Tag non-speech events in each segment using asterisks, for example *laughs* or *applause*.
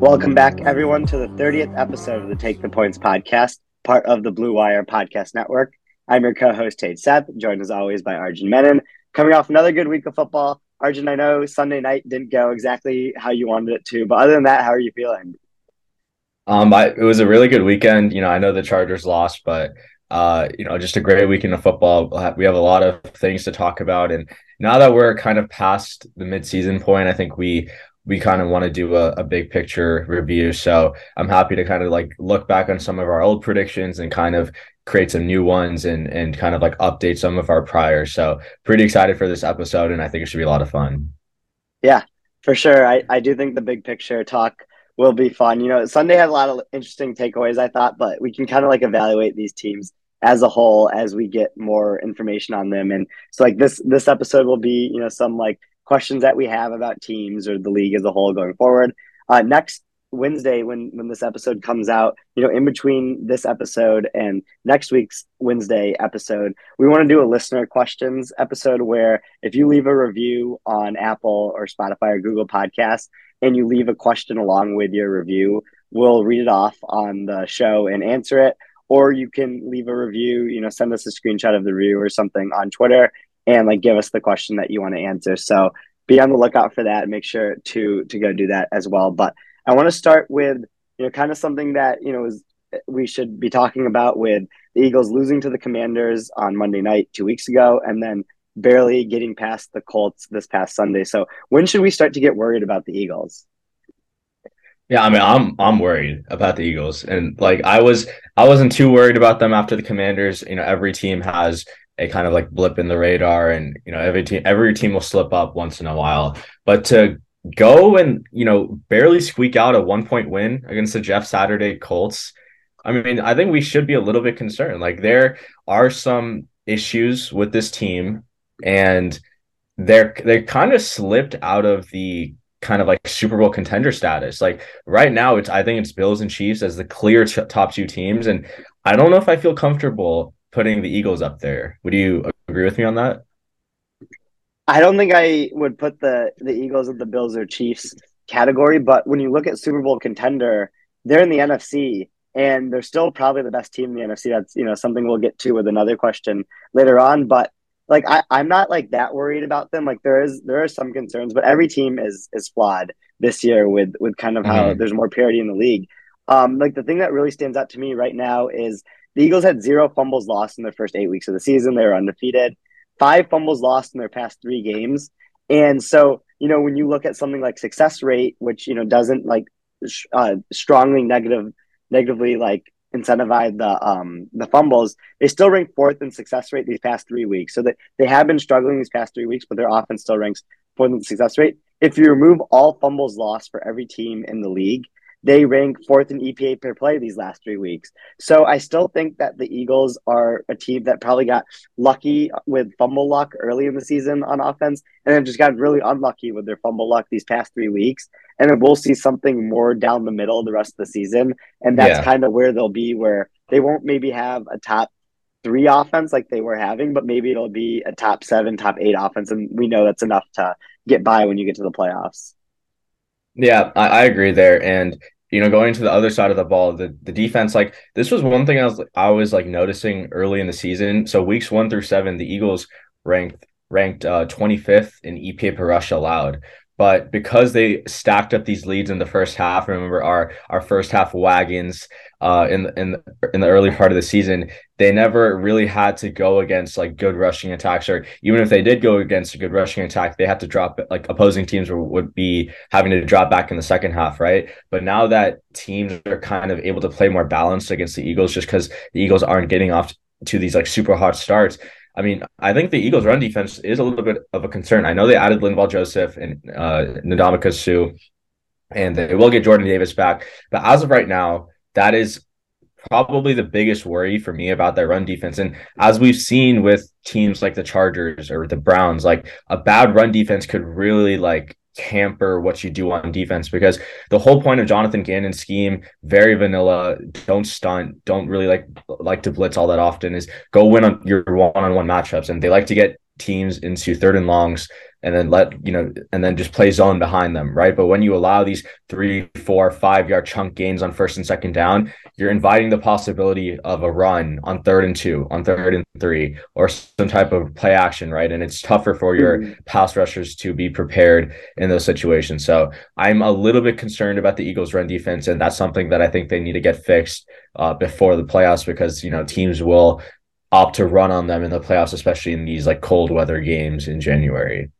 Welcome back, everyone, to the 30th episode of the Take the Points podcast, part of the Blue Wire Podcast Network. I'm your co host, Tej Seth, joined as always by Arjun Menon. Coming off another good week of football. Arjun, I know Sunday night didn't go exactly how you wanted it to, but other than that, how are you feeling? Um, I, it was a really good weekend. You know, I know the Chargers lost, but uh, you know, just a great weekend of football. We have a lot of things to talk about, and now that we're kind of past the midseason point, I think we we kind of want to do a, a big picture review. So I'm happy to kind of like look back on some of our old predictions and kind of create some new ones and and kind of like update some of our prior. So pretty excited for this episode and I think it should be a lot of fun. Yeah, for sure. I, I do think the big picture talk will be fun. You know, Sunday had a lot of interesting takeaways, I thought, but we can kind of like evaluate these teams as a whole as we get more information on them. And so like this this episode will be, you know, some like questions that we have about teams or the league as a whole going forward. Uh, next Wednesday, when when this episode comes out, you know, in between this episode and next week's Wednesday episode, we want to do a listener questions episode where if you leave a review on Apple or Spotify or Google Podcasts and you leave a question along with your review, we'll read it off on the show and answer it. Or you can leave a review, you know, send us a screenshot of the review or something on Twitter and like give us the question that you want to answer. So be on the lookout for that and make sure to to go do that as well. But I want to start with you know kind of something that you know is we should be talking about with the Eagles losing to the Commanders on Monday night two weeks ago, and then barely getting past the Colts this past Sunday. So when should we start to get worried about the Eagles? Yeah, I mean, I'm I'm worried about the Eagles, and like I was, I wasn't too worried about them after the Commanders. You know, every team has a kind of like blip in the radar and you know every team every team will slip up once in a while. But to go and you know barely squeak out a one point win against the jeff saturday colts i mean i think we should be a little bit concerned. Like there are some issues with this team and they're they kind of slipped out of the kind of like super bowl contender status. Like right now it's i think it's bills and chiefs as the clear top two teams. And i don't know if i feel comfortable putting the Eagles up there. Would you agree with me on that? I don't think I would put the the Eagles and the Bills or Chiefs category, but when you look at Super Bowl contender, they're in the NFC and they're still probably the best team in the NFC. That's you know something we'll get to with another question later on. But like I, I'm not like that worried about them. Like there is there are some concerns, but every team is is flawed this year with with kind of how mm-hmm. there's more parity in the league. Um, like the thing that really stands out to me right now is the Eagles had zero fumbles lost in their first eight weeks of the season. They were undefeated. Five fumbles lost in their past three games. And so, you know, when you look at something like success rate, which you know doesn't like uh, strongly negative, negatively like incentivize the um the fumbles, they still rank fourth in success rate these past three weeks. So that they have been struggling these past three weeks, but their offense still ranks fourth in success rate. If you remove all fumbles lost for every team in the league, they rank fourth in EPA per play these last three weeks. So I still think that the Eagles are a team that probably got lucky with fumble luck early in the season on offense and then just got really unlucky with their fumble luck these past three weeks. And we'll see something more down the middle the rest of the season. And that's yeah. kind of where they'll be, where they won't maybe have a top three offense like they were having, but maybe it'll be a top seven, top eight offense. And we know that's enough to get by when you get to the playoffs. Yeah, I, I agree there. And you know, going to the other side of the ball, the the defense, like this was one thing I was I was like noticing early in the season. So weeks one through seven, the Eagles ranked ranked uh, 25th in EPA per rush allowed. But because they stacked up these leads in the first half, remember our our first half wagons uh, in in in the early part of the season, they never really had to go against like good rushing attacks, or even if they did go against a good rushing attack, they had to drop like opposing teams would be having to drop back in the second half, right? But now that teams are kind of able to play more balanced against the Eagles, just because the Eagles aren't getting off to these like super hot starts, I mean, I think the Eagles' run defense is a little bit of a concern. I know they added Linval Joseph and uh, Ndamukong Suh, and they will get Jordan Davis back. But as of right now, that is probably the biggest worry for me about their run defense. And as we've seen with teams like the Chargers or the Browns, like a bad run defense could really like hamper what you do on defense because the whole point of Jonathan Gannon's scheme, very vanilla, don't stunt, don't really like like to blitz all that often, is go win on your one-on-one matchups. And they like to get teams into third and longs and then let you know and then just play zone behind them right but when you allow these three four five yard chunk gains on first and second down you're inviting the possibility of a run on third and two on third and three or some type of play action right? And it's tougher for your mm-hmm. pass rushers to be prepared in those situations. So i'm a little bit concerned about the eagles run defense and that's something that i think they need to get fixed uh, before the playoffs because you know teams will opt to run on them in the playoffs especially in these like cold weather games in january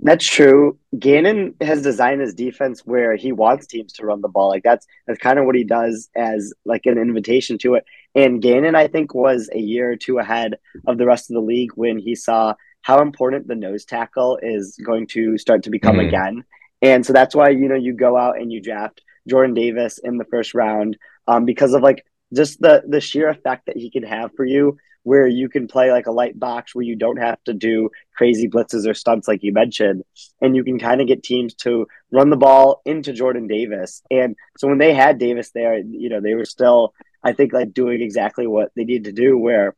that's true. Gannon has designed his defense where he wants teams to run the ball. Like that's that's kind of what he does as like an invitation to it. And Gannon, I think, was a year or two ahead of the rest of the league when he saw how important the nose tackle is going to start to become mm-hmm. again. And so that's why you know you go out and you draft Jordan Davis in the first round um, because of like just the the sheer effect that he can have for you where you can play like a light box where you don't have to do crazy blitzes or stunts like you mentioned and you can kind of get teams to run the ball into Jordan Davis. And so when they had Davis there you know they were still I think like doing exactly what they needed to do where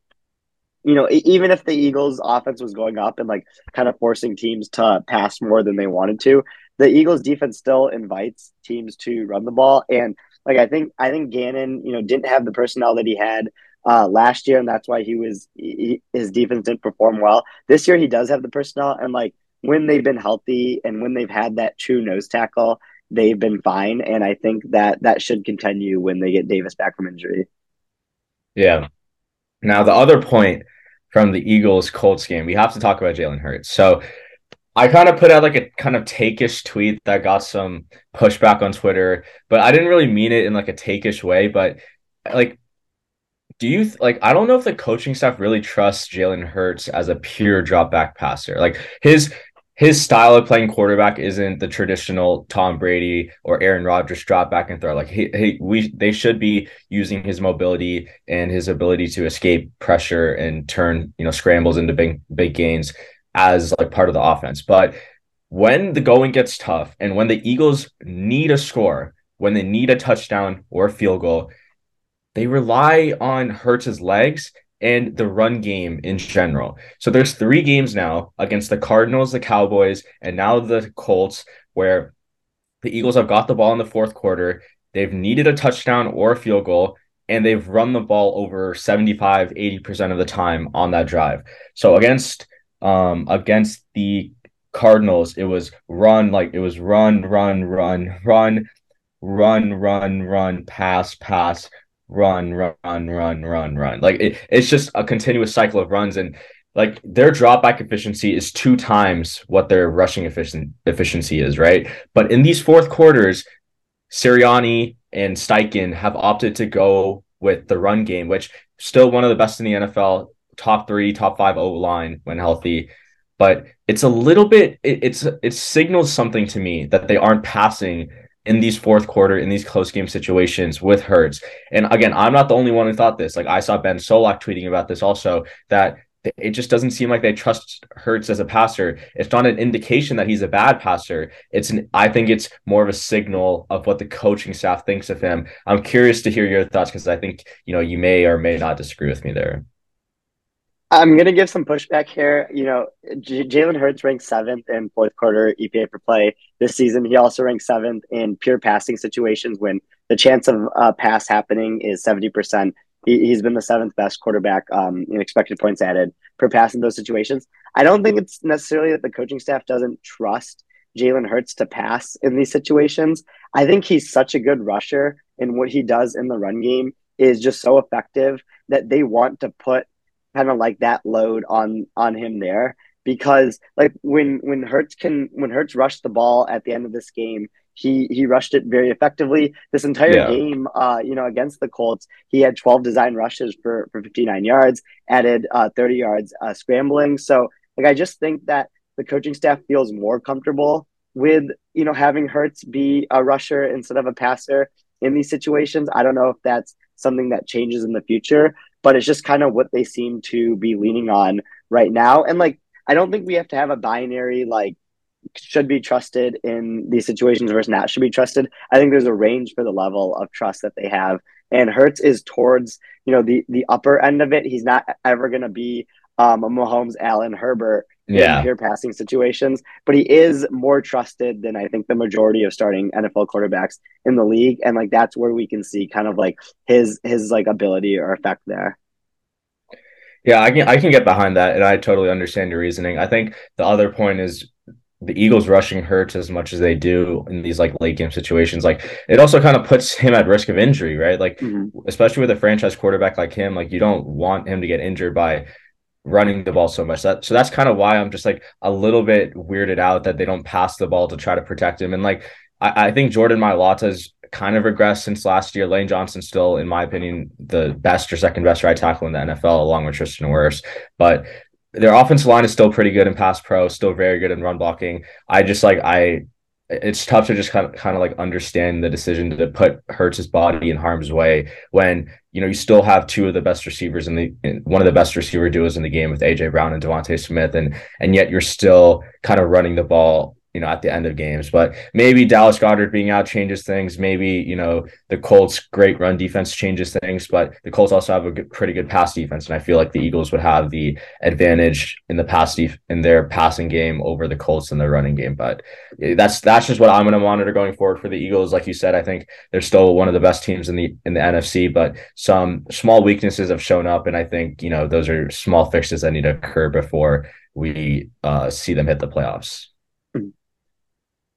you know even if the Eagles offense was going up and like kind of forcing teams to pass more than they wanted to the Eagles defense still invites teams to run the ball. And like I think I think Gannon, you know, didn't have the personnel that he had uh, last year, and that's why he was he, his defense didn't perform well. This year, he does have the personnel, and like when they've been healthy and when they've had that true nose tackle, they've been fine. And I think that that should continue when they get Davis back from injury. Yeah. Now the other point from the Eagles Colts game, we have to talk about Jalen Hurts. So I kind of put out like a kind of takeish tweet that got some pushback on Twitter, but I didn't really mean it in like a takeish way. But like do you like I don't know if the coaching staff really trusts Jalen Hurts as a pure drop back passer. Like his his style of playing quarterback isn't the traditional Tom Brady or Aaron Rodgers drop back and throw. Like he, he we they should be using his mobility and his ability to escape pressure and turn, you know, scrambles into big big gains as like part of the offense. But when the going gets tough and when the Eagles need a score, when they need a touchdown or a field goal, they rely on Hurts's legs and the run game in general. So there's three games now against the Cardinals, the Cowboys, and now the Colts where the Eagles have got the ball in the fourth quarter. They've needed a touchdown or a field goal, and they've run the ball over 75, 80% of the time on that drive. So against um against the Cardinals, it was run like it was run, run, run, run, run, run, run, pass, pass, run, run, run, run, run. Like it, it's just a continuous cycle of runs and like their dropback efficiency is two times what their rushing efficient efficiency is, right? But in these fourth quarters, Sirianni and Steichen have opted to go with the run game, which still one of the best in the NFL, top three, top five O line when healthy. But it's a little bit it, it's it signals something to me that they aren't passing in these fourth quarter in these close game situations with Hurts. And again, I'm not the only one who thought this. Like I saw Ben Solak tweeting about this also that it just doesn't seem like they trust Hurts as a passer. It's not an indication that he's a bad passer. It's an I think it's more of a signal of what the coaching staff thinks of him. I'm curious to hear your thoughts because I think you know you may or may not disagree with me there. I'm gonna give some pushback here. You know, J- Jalen Hurts ranked seventh in fourth quarter EPA per play this season. He also ranked seventh in pure passing situations when the chance of a pass happening is seventy percent. He, he's been the seventh best quarterback um, in expected points added per pass in those situations. I don't think it's necessarily that the coaching staff doesn't trust Jalen Hurts to pass in these situations. I think he's such a good rusher, and what he does in the run game is just so effective that they want to put kind of like that load on on him there because like when when Hurts can when Hurts rushed the ball at the end of this game, he he rushed it very effectively. This entire yeah. game, uh, you know, against the Colts, he had 12 design rushes for for 59 yards, added uh, 30 yards uh, scrambling. So like I just think that the coaching staff feels more comfortable with you know having Hurts be a rusher instead of a passer in these situations. I don't know if that's something that changes in the future, but it's just kind of what they seem to be leaning on right now. And like, I don't think we have to have a binary like should be trusted in these situations versus not should be trusted. I think there's a range for the level of trust that they have. And Hurts is towards, you know, the the upper end of it. He's not ever gonna be um, a Mahomes, Allen, Herbert yeah. in pure passing situations, but he is more trusted than I think the majority of starting NFL quarterbacks in the league, and like that's where we can see kind of like his his like ability or effect there. Yeah, I can I can get behind that, and I totally understand your reasoning. I think the other point is the Eagles rushing Hurts as much as they do in these like late game situations, like it also kind of puts him at risk of injury, right? Like mm-hmm. especially with a franchise quarterback like him, like you don't want him to get injured by running the ball so much. That so that's kind of why I'm just like a little bit weirded out that they don't pass the ball to try to protect him. And like I, I think Jordan Mailata's kind of regressed since last year. Lane Johnson still, in my opinion, the best or second best right tackle in the NFL, along with Tristan Wirfs. But their offensive line is still pretty good in pass pro, still very good in run blocking. I just like I it's tough to just kind of kind of like understand the decision to put Hurts's body in harm's way when you know you still have two of the best receivers in the in, one of the best receiver duos in the game with AJ Brown and DeVonta Smith and and yet you're still kind of running the ball you know, at the end of games. But maybe Dallas Goedert being out changes things. Maybe, you know, the Colts' great run defense changes things, but the Colts also have a good, pretty good pass defense. And I feel like the Eagles would have the advantage in the pass def- in their passing game over the Colts in their running game. But that's that's just what I'm going to monitor going forward for the Eagles. Like you said, I think they're still one of the best teams in the in the NFC, but some small weaknesses have shown up. And I think, you know, those are small fixes that need to occur before we uh, see them hit the playoffs.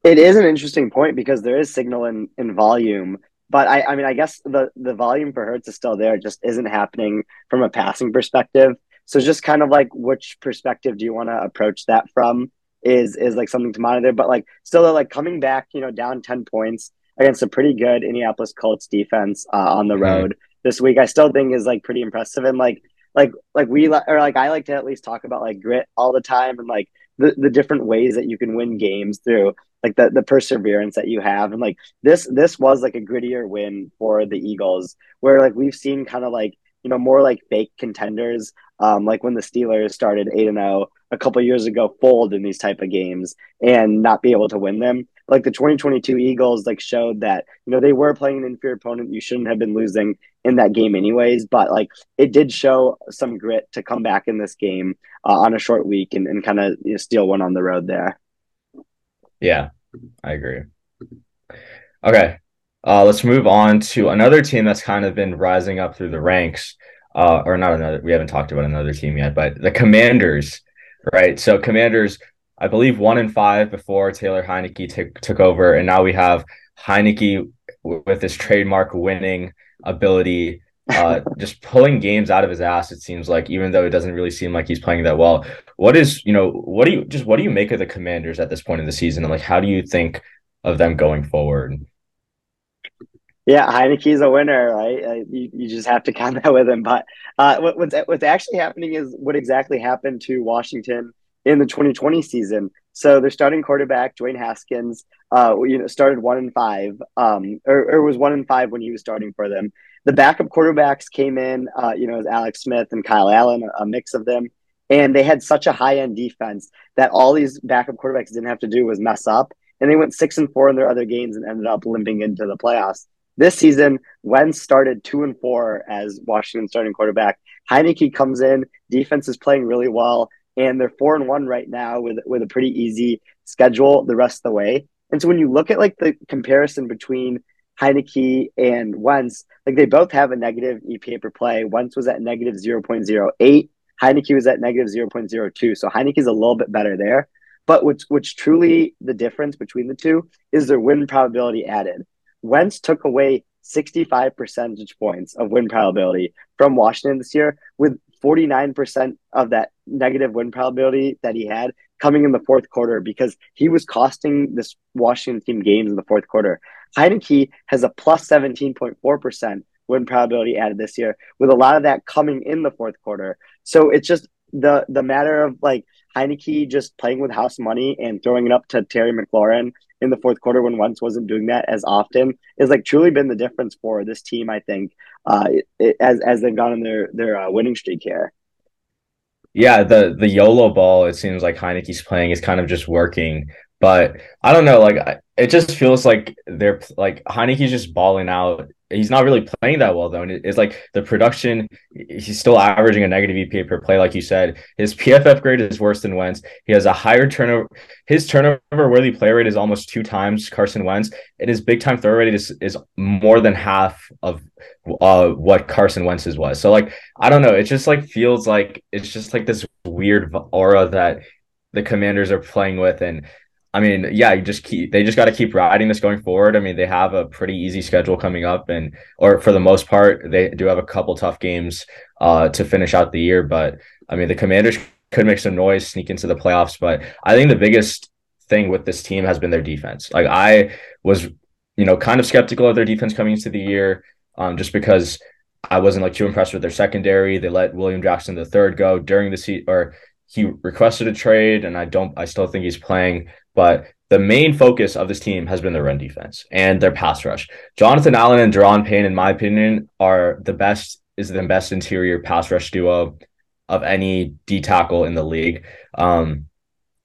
It is an interesting point because there is signal in, in volume, but I, I mean, I guess the, the volume for Hurts is still there. It just isn't happening from a passing perspective. So just kind of like which perspective do you want to approach that from is is like something to monitor. But like still like coming back, you know, down 10 points against a pretty good Indianapolis Colts defense uh, on the mm-hmm. road mm-hmm. this week, I still think is like pretty impressive. And like like like we or like I like to at least talk about like grit all the time and like the, the different ways that you can win games through like the, the perseverance that you have. And like this this was like a grittier win for the eagles where like we've seen kind of like you know more like fake contenders um like when the steelers started 8 and 0 a couple years ago fold in these type of games and not be able to win them like the 2022 eagles like showed that you know they were playing an inferior opponent. You shouldn't have been losing in that game anyways. But like it did show some grit to come back in this game uh, on a short week and, and kind of you know, steal one on the road there. Yeah i agree. Okay uh, let's move on to another team that's kind of been rising up through the ranks uh, or not another we haven't talked about another team yet but the commanders right? So commanders I believe one in five before Taylor Heinicke took took over, and now we have Heinicke with his trademark winning ability, uh, *laughs* just pulling games out of his ass. It seems like, even though it doesn't really seem like he's playing that well. What is you know what do you just what do you make of the Commanders at this point in the season, and like how do you think of them going forward? Yeah, Heinicke's a winner, right? Uh, you, you just have to count *laughs* that with him. But uh, what, what's what's actually happening is what exactly happened to Washington in the 2020 season. So their starting quarterback, Dwayne Haskins, uh, you know, started one and five, um, or, or was one and five when he was starting for them. The backup quarterbacks came in, uh, you know, as Alex Smith and Kyle Allen, a mix of them, and they had such a high end defense that all these backup quarterbacks didn't have to do was mess up, and they went six and four in their other games and ended up limping into the playoffs This season, Wentz started two and four as Washington starting quarterback. Heinicke comes in, defense is playing really well, and they're four and one right now with with a pretty easy schedule the rest of the way. And so when you look at like the comparison between Heinicke and Wentz, like they both have a negative EPA per play. Wentz was at negative 0.08. Heinicke was at negative 0.02. So Heinicke is a little bit better there. But what's, what's truly the difference between the two is their win probability added. Wentz took away 65 percentage points of win probability from Washington this year, with 49% of that negative win probability that he had coming in the fourth quarter because he was costing this Washington team games in the fourth quarter. Heinicke has a plus 17.4% win probability added this year, with a lot of that coming in the fourth quarter. So it's just the the matter of like Heinicke just playing with house money and throwing it up to Terry McLaurin in the fourth quarter when Wentz wasn't doing that as often is like truly been the difference for this team. I think uh, it, as as they've gone in their their uh, winning streak here. Yeah, the the YOLO ball it seems like Heinicke's playing is kind of just working, but I don't know. Like it just feels like they're like Heinicke's just balling out he's not really playing that well though. And it's like the production, he's still averaging a negative EPA per play, like you said. His PFF grade is worse than Wentz. He has a higher turnover. His turnover worthy play rate is almost two times Carson Wentz, and his big time throw rate is is more than half of uh, what Carson Wentz's was. So like I don't know, it just like feels like it's just like this weird aura that the Commanders are playing with, and I mean, yeah, you just keep they just got to keep riding this going forward. I mean, they have a pretty easy schedule coming up, and or for the most part, they do have a couple tough games uh, to finish out the year. But I mean, the Commanders could make some noise, sneak into the playoffs. But I think the biggest thing with this team has been their defense. Like I was, you know, kind of skeptical of their defense coming into the year, um, just because I wasn't like too impressed with their secondary. They let William Jackson the third go during the seat, or he requested a trade, and I don't. I still think he's playing but the main focus of this team has been their run defense and their pass rush. Jonathan Allen and Daron Payne, in my opinion, are the best is the best interior pass rush duo of any D tackle in the league. Um,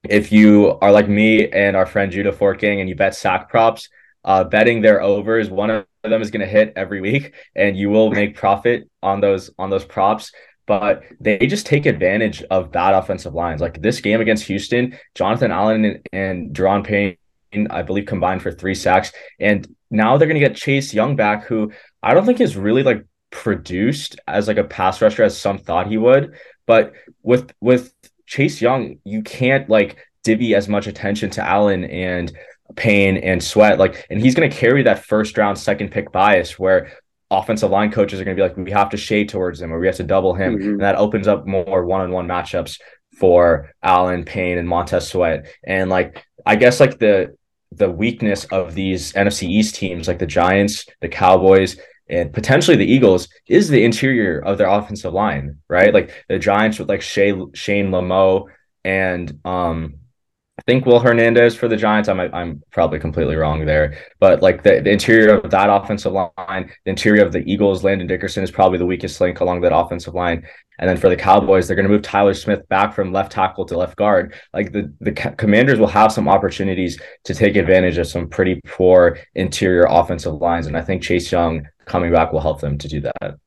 if you are like me and our friend Judah Fortgang and you bet sack props, uh, betting their overs, one of them is going to hit every week, and you will make profit on those on those props but they just take advantage of bad offensive lines. Like this game against Houston, Jonathan Allen and, and Daron Payne, I believe, combined for three sacks. And now they're going to get Chase Young back, who I don't think is really like produced as like a pass rusher as some thought he would. But with with Chase Young, you can't like divvy as much attention to Allen and Payne and Sweat. Like, and he's going to carry that first round, second pick bias where offensive line coaches are going to be like, we have to shade towards him or we have to double him. Mm-hmm. And that opens up more one on one matchups for Allen Payne and Montez Sweat. And like, I guess like the, the weakness of these NFC East teams, like the Giants, the Cowboys, and potentially the Eagles, is the interior of their offensive line, right? Like the Giants with like Shay, Shane Lemieux and um think Will Hernandez for the Giants. I'm I'm probably completely wrong there, but like the, the interior of that offensive line, the interior of the Eagles, Landon Dickerson is probably the weakest link along that offensive line. And then for the Cowboys, they're going to move Tyler Smith back from left tackle to left guard. Like the the Commanders will have some opportunities to take advantage of some pretty poor interior offensive lines, and I think Chase Young coming back will help them to do that.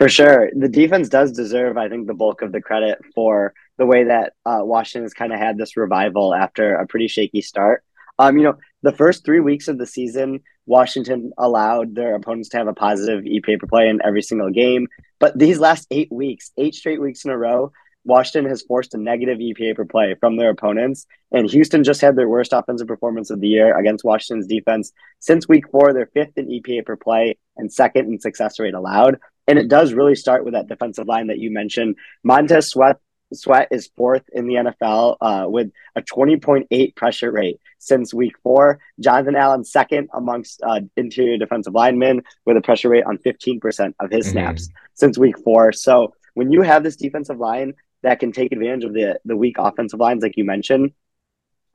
For sure, the defense does deserve, I think, the bulk of the credit for the way that uh, Washington has kind of had this revival after a pretty shaky start. Um, you know, the first three weeks of the season, Washington allowed their opponents to have a positive EPA per play in every single game. But these last eight weeks, eight straight weeks in a row, Washington has forced a negative EPA per play from their opponents. And Houston just had their worst offensive performance of the year against Washington's defense. Since week four, they're fifth in EPA per play and second in success rate allowed. And it does really start with that defensive line that you mentioned. Montez Sweat Sweat is fourth in the NFL uh, with a 20.8 pressure rate since week four. Jonathan Allen second amongst uh, interior defensive linemen with a pressure rate on 15% of his mm-hmm. snaps mm-hmm. since week four. So when you have this defensive line that can take advantage of the the weak offensive lines, like you mentioned,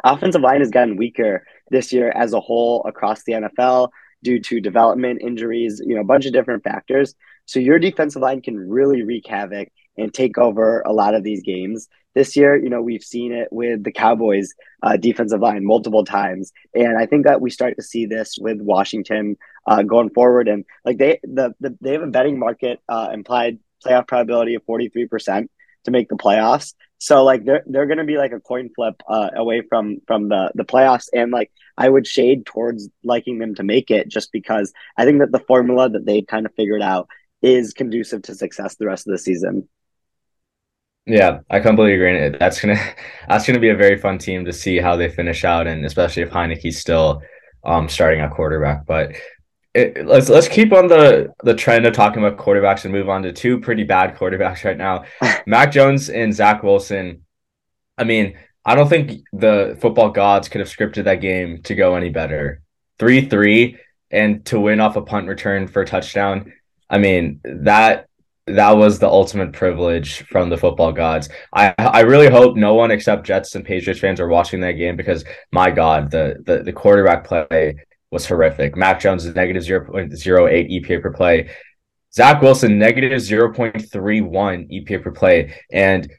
offensive line has gotten weaker this year as a whole across the NFL due to development injuries, you know, a bunch of different factors. So your defensive line can really wreak havoc and take over a lot of these games. This year, you know, we've seen it with the Cowboys uh, defensive line multiple times, and I think that we start to see this with Washington uh, going forward. And like they the, the they have a betting market uh, implied playoff probability of forty three percent to make the playoffs. So like they're they're gonna be like a coin flip uh, away from from the the playoffs, and like I would shade towards liking them to make it just because I think that the formula that they kind of figured out is conducive to success the rest of the season. Yeah, I completely agree. That's gonna *laughs* that's gonna be a very fun team to see how they finish out, and especially if Heinicke's still um starting at quarterback. But it, let's let's keep on the the trend of talking about quarterbacks and move on to two pretty bad *laughs* quarterbacks right now, Mac Jones and Zach Wilson. I mean, I don't think the football gods could have scripted that game to go any better. Three three and to win off a punt return for a touchdown. I mean that that was the ultimate privilege from the football gods. I I really hope no one except Jets and Patriots fans are watching that game because my God, the the, the quarterback play was horrific. Mac Jones is negative 0.08 EPA per play. Zach Wilson negative 0.31 EPA per play. And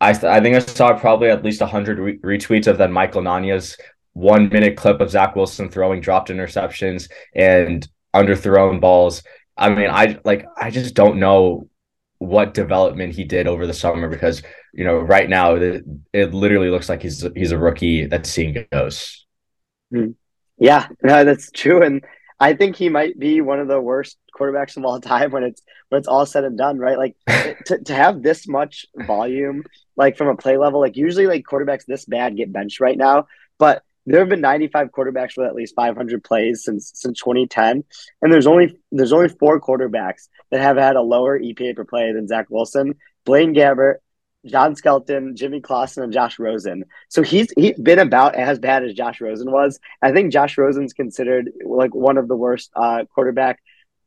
I I think I saw probably at least 100 re- retweets of that Michael Nania's one minute clip of Zach Wilson throwing dropped interceptions and underthrown balls. I mean, I like I just don't know what development he did over the summer because you know right now it, it literally looks like he's he's a rookie that's seeing ghosts. Hmm. Yeah, no, that's true, and I think he might be one of the worst quarterbacks of all *laughs* time when it's when it's all said and done, right? Like *laughs* to, to have this much volume, like from a play level, like usually like quarterbacks this bad get benched right now, but there have been 95 quarterbacks with at least 500 plays since since 2010, and there's only there's only four quarterbacks that have had a lower EPA per play than Zach Wilson, Blaine Gabbert, John Skelton, Jimmy Clausen, and Josh Rosen. So he's he's been about as bad as Josh Rosen was. I think Josh Rosen's considered like one of the worst uh, quarterback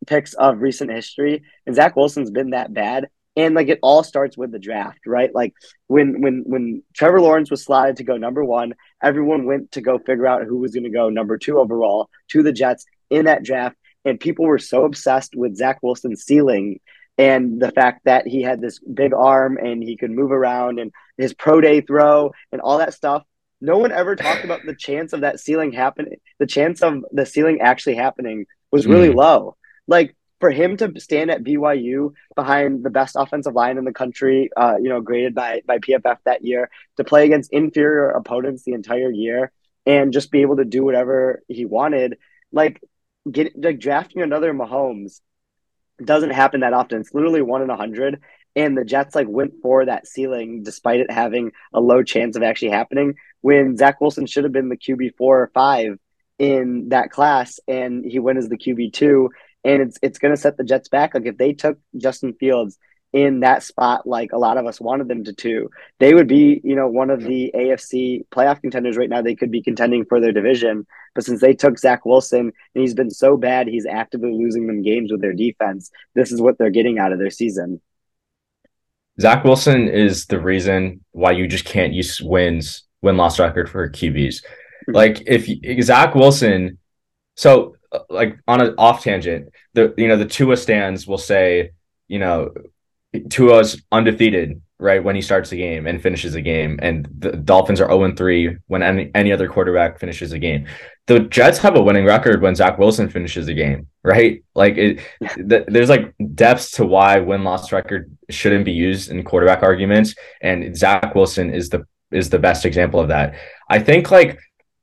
picks of recent history, and Zach Wilson's been that bad and like it all starts with the draft right? Like when when when trevor lawrence was slotted to go number one everyone went to go figure out who was going to go number two overall to the jets in that draft. And people were so obsessed with zach wilson's ceiling and the fact that he had this big arm and he could move around and his pro day throw and all that stuff. No one ever talked about the chance of that ceiling happening the chance of the ceiling actually happening was really mm. low. Like for him to stand at BYU behind the best offensive line in the country, uh, you know, graded by by PFF that year, to play against inferior opponents the entire year, and just be able to do whatever he wanted, like get like drafting another Mahomes doesn't happen that often. It's literally one in a hundred. And the Jets like went for that ceiling despite it having a low chance of actually happening when Zach Wilson should have been the QB four or five in that class and he went as the QB two and it's it's going to set the Jets back. Like if they took Justin Fields in that spot, like a lot of us wanted them to, too, they would be you know one of the AFC playoff contenders right now. They could be contending for their division, but since they took Zach Wilson and he's been so bad, he's actively losing them games with their defense. This is what they're getting out of their season. Zach Wilson is the reason why you just can't use wins win loss record for QBs. Hmm. Like if Zach Wilson, so like on an off tangent, the you know the Tua stands will say, you know, Tua's undefeated right when he starts the game and finishes the game, and the Dolphins are zero oh three when any any other quarterback finishes a game. The Jets have a winning record when Zach Wilson finishes a game, right? Like it, th- there's like depths to why win loss record shouldn't be used in quarterback arguments, and Zach Wilson is the is the best example of that. I think like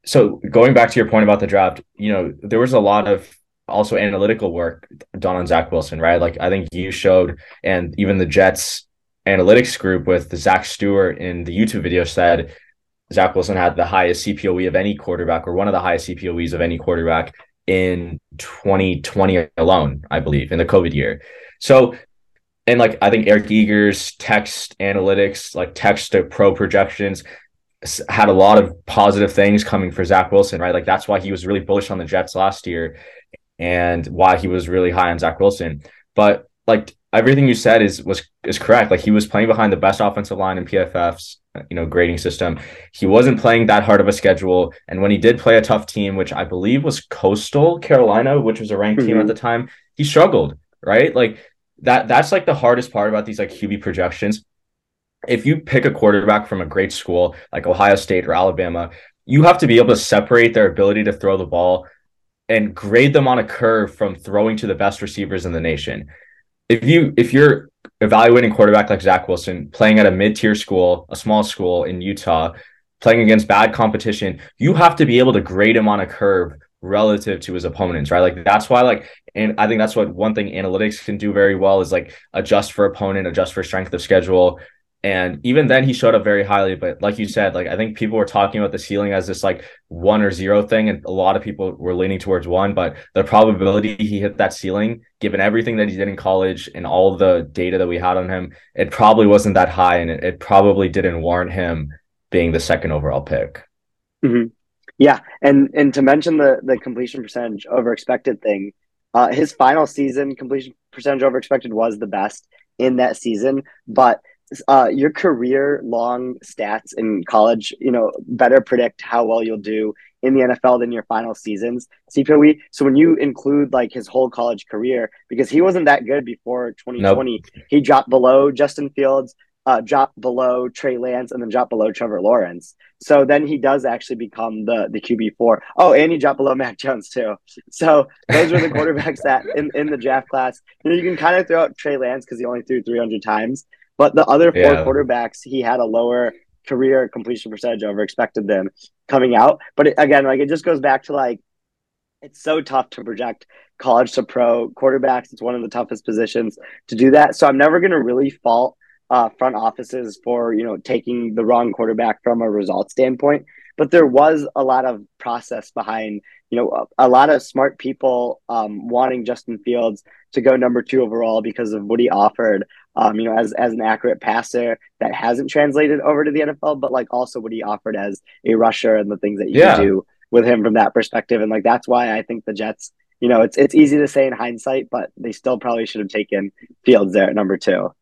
so going back to your point about the draft, you know, there was a lot of also analytical work done on Zach Wilson, right? Like I think you showed, and even the Jets analytics group with Zach Stewart in the YouTube video said Zach Wilson had the highest CPOE of any quarterback or one of the highest CPOEs of any quarterback in 2020 alone, I believe, in the COVID year. So, and like I think Eric Eager's text analytics, like text to pro projections, had a lot of positive things coming for Zach Wilson, right? Like that's why he was really bullish on the Jets last year and why he was really high on Zach Wilson. But like everything you said is was is correct. Like he was playing behind the best offensive line in PFF's you know grading system. He wasn't playing that hard of a schedule, and when he did play a tough team, which I believe was Coastal Carolina, which was a ranked mm-hmm. team at mm-hmm. the time, he struggled. Right, like that that's like the hardest part about these like QB projections. If you pick a quarterback from a great school like Ohio State or Alabama, you have to be able to separate their ability to throw the ball and grade them on a curve from throwing to the best receivers in the nation. If you if you're evaluating quarterback like Zach Wilson playing at a mid-tier school, a small school in Utah, playing against bad competition, you have to be able to grade him on a curve relative to his opponents, right? Like that's why like and I think that's what one thing analytics can do very well is like adjust for opponent, adjust for strength of schedule. And even then he showed up very highly. But like you said, like I think people were talking about the ceiling as this like one or zero thing. And a lot of people were leaning towards one, but the probability he hit that ceiling, given everything that he did in college and all the data that we had on him, it probably wasn't that high. And it, it probably didn't warrant him being the second overall pick. Mm-hmm. Yeah, and and to mention the the completion percentage over expected thing, uh, his final season completion percentage over expected was the best in that season, but uh, your career long stats in college, you know, better predict how well you'll do in the NFL than your final seasons. CPOE. So when you include like his whole college career, because he wasn't that good before 2020, nope. he dropped below Justin Fields, uh, drop below Trey Lance and then dropped below Trevor Lawrence. So then he does actually become the the QB four. Oh, and he dropped below Mac Jones too. So those are the quarterbacks that in, in the draft class. You know, you can kind of throw out Trey Lance because he only threw 300 times, but the other four yeah. quarterbacks he had a lower career completion percentage over expected them coming out. But it, again, like it just goes back to like it's so tough to project college to pro quarterbacks. It's one of the toughest positions to do that. So I'm never going to really fault uh, front offices for you know taking the wrong quarterback from a result standpoint. But there was a lot of process behind you know a, a lot of smart people um, wanting Justin Fields to go number two overall because of what he offered. Um, you know, as as an accurate passer that hasn't translated over to the NFL, but like also what he offered as a rusher and the things that you yeah. can do with him from that perspective. And like that's why I think the Jets you know, it's it's easy to say in hindsight, but they still probably should have taken Fields there at number two.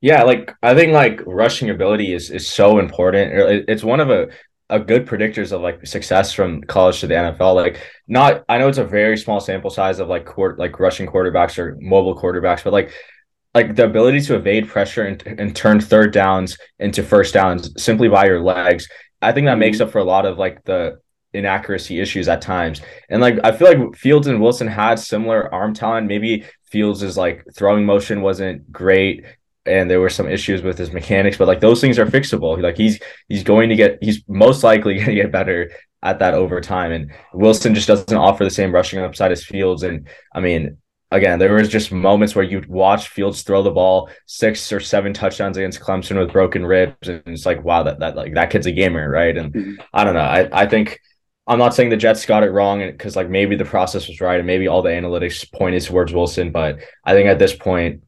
Yeah, like I think like rushing ability is is so important. It's one of a a good predictors of like success from college to the NFL. Like not I know it's a very small sample size of like court like rushing quarterbacks or mobile quarterbacks, but like like the ability to evade pressure and, and turn third downs into first downs simply by your legs. I think that mm-hmm. makes up for a lot of like the inaccuracy issues at times. And like I feel like Fields and Wilson had similar arm talent. Maybe Fields' is like throwing motion wasn't great and there were some issues with his mechanics, but like those things are fixable. Like he's he's going to get he's most likely *laughs* going to get better at that over time. And Wilson just doesn't offer the same rushing upside as Fields. And I mean, again, there was just moments where you'd watch Fields throw the ball six or seven touchdowns against Clemson with broken ribs, and it's like, wow, that that like that kid's a gamer, right? And mm-hmm. I don't know. I I think. I'm not saying the Jets got it wrong because like maybe the process was right and maybe all the analytics pointed towards Wilson, but I think at this point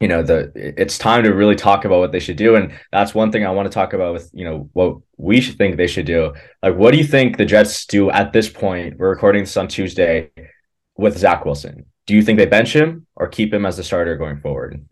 you know the it's time to really talk about what they should do and that's one thing i want to talk about with you know what we should think they should do like what do you think the jets do at this point we're recording this on tuesday with zach wilson do you think they bench him or keep him as the starter going forward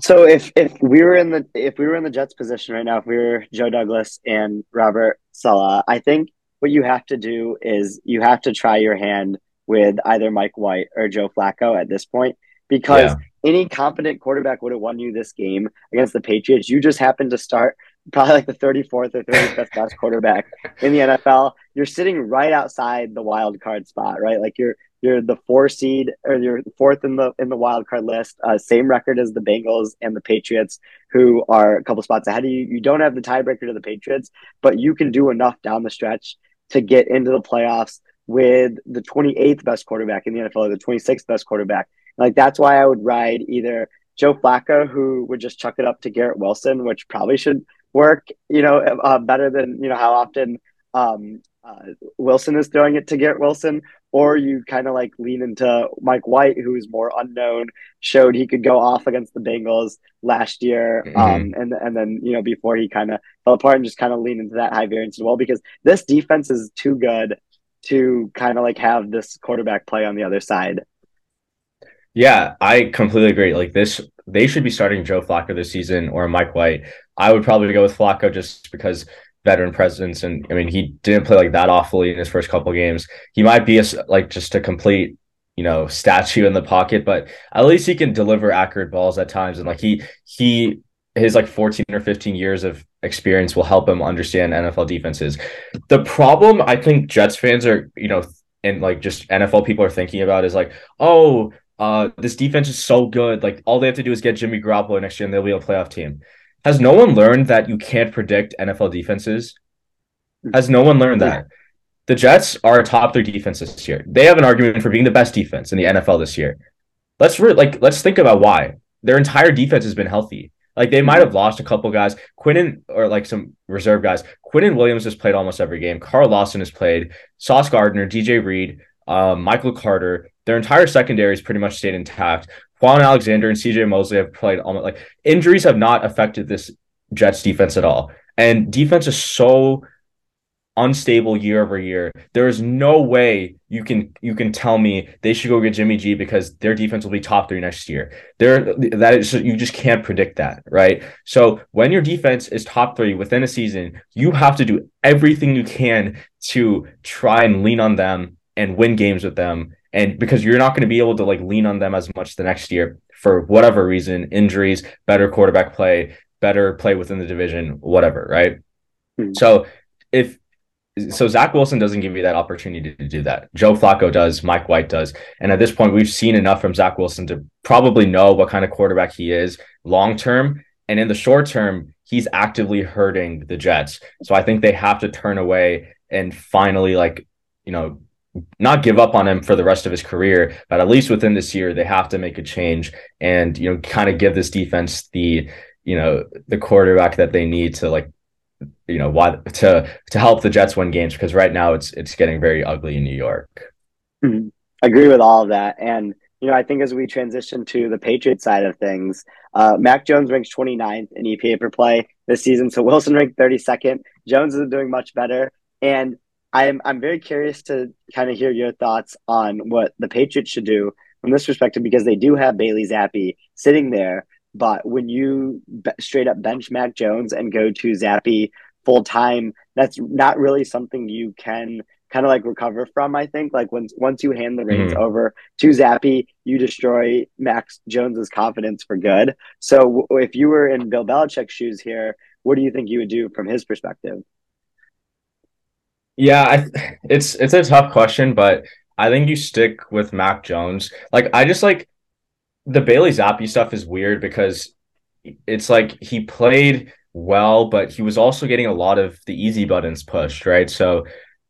so if if we were in the if we were in the jets position right now if we were joe douglas and robert Saleh, i think what you have to do is you have to try your hand with either mike white or joe flacco at this point because yeah. any competent quarterback would have won you this game against the Patriots. You just happened to start probably like the 34th or 35th best quarterback in the NFL. You're sitting right outside the wild card spot, right? Like you're you're the four seed or you're fourth in the in the wild card list. Uh, same record as the Bengals and the Patriots, who are a couple spots ahead of you. You don't have the tiebreaker to the Patriots, but you can do enough down the stretch to get into the playoffs with the 28th best quarterback in the NFL or the 26th best quarterback like that's why I would ride either Joe Flacco, who would just chuck it up to Garrett Wilson, which probably should work, you know, uh, better than you know how often um, uh, Wilson is throwing it to Garrett Wilson, or you kind of like lean into Mike White, who is more unknown, showed he could go off against the Bengals last year, mm-hmm. um, and and then you know before he kind of fell apart, and just kind of lean into that high variance as well because this defense is too good to kind of like have this quarterback play on the other side. Yeah, I completely agree. Like this, they should be starting Joe Flacco this season or Mike White. I would probably go with Flacco just because veteran presence, and I mean he didn't play like that awfully in his first couple games. He might be a, like just a complete, you know statue in the pocket, but at least he can deliver accurate balls at times. And like he he his like 14 or 15 years of experience will help him understand NFL defenses. The problem I think Jets fans are, you know, and like just NFL people are thinking about is like, oh, uh, this defense is so good. Like all they have to do is get Jimmy Garoppolo next year and they'll be a playoff team. Has no one learned that you can't predict NFL defenses? Has no one learned that? The Jets are a top three defense this year. They have an argument for being the best defense in the NFL this year. Let's re- like let's think about why. Their entire defense has been healthy. Like they might have lost a couple guys. Quinnen or like some reserve guys. Quinnen Williams has played almost every game. Carl Lawson has played. Sauce Gardner, DJ Reed, um, Michael Carter. Their entire secondary has pretty much stayed intact. Kwon Alexander and CJ Mosley have played almost like injuries have not affected this Jets defense at all. And defense is so unstable year over year. There is no way you can you can tell me they should go get Jimmy G because their defense will be top three next year. There that is you just can't predict that, right? So when your defense is top three within a season, you have to do everything you can to try and lean on them and win games with them. And because you're not going to be able to like lean on them as much the next year for whatever reason, injuries, better quarterback play, better play within the division, whatever, right? Mm-hmm. So if so Zach Wilson doesn't give you that opportunity to do that. Joe Flacco does, Mike White does. And at this point, we've seen enough from Zach Wilson to probably know what kind of quarterback he is long term. And in the short term, he's actively hurting the Jets. So I think they have to turn away and finally, like, you know, not give up on him for the rest of his career, but at least within this year, they have to make a change and, you know, kind of give this defense the, you know, the quarterback that they need to like you know why to to help the Jets win games because right now it's it's getting very ugly in New York. Mm-hmm. I agree with all of that, and you know I think as we transition to the Patriots side of things, uh, Mac Jones ranks 29th in EPA per play this season, so Wilson ranked 32nd. Jones isn't doing much better, and I'm I'm very curious to kind of hear your thoughts on what the Patriots should do from this perspective because they do have Bailey Zappe sitting there but when you be- straight up bench Mac Jones and go to Zappi full time, that's not really something you can kind of like recover from. I think like once once you hand the reins mm-hmm. over to Zappe, you destroy Mac Jones's confidence for good. So w- if you were in Bill Belichick's shoes here, what do you think you would do from his perspective? Yeah, I, it's it's a tough question, but I think you stick with Mac Jones. Like I just like the Bailey Zappe stuff is weird because it's like he played well, but he was also getting a lot of the easy buttons pushed, right? So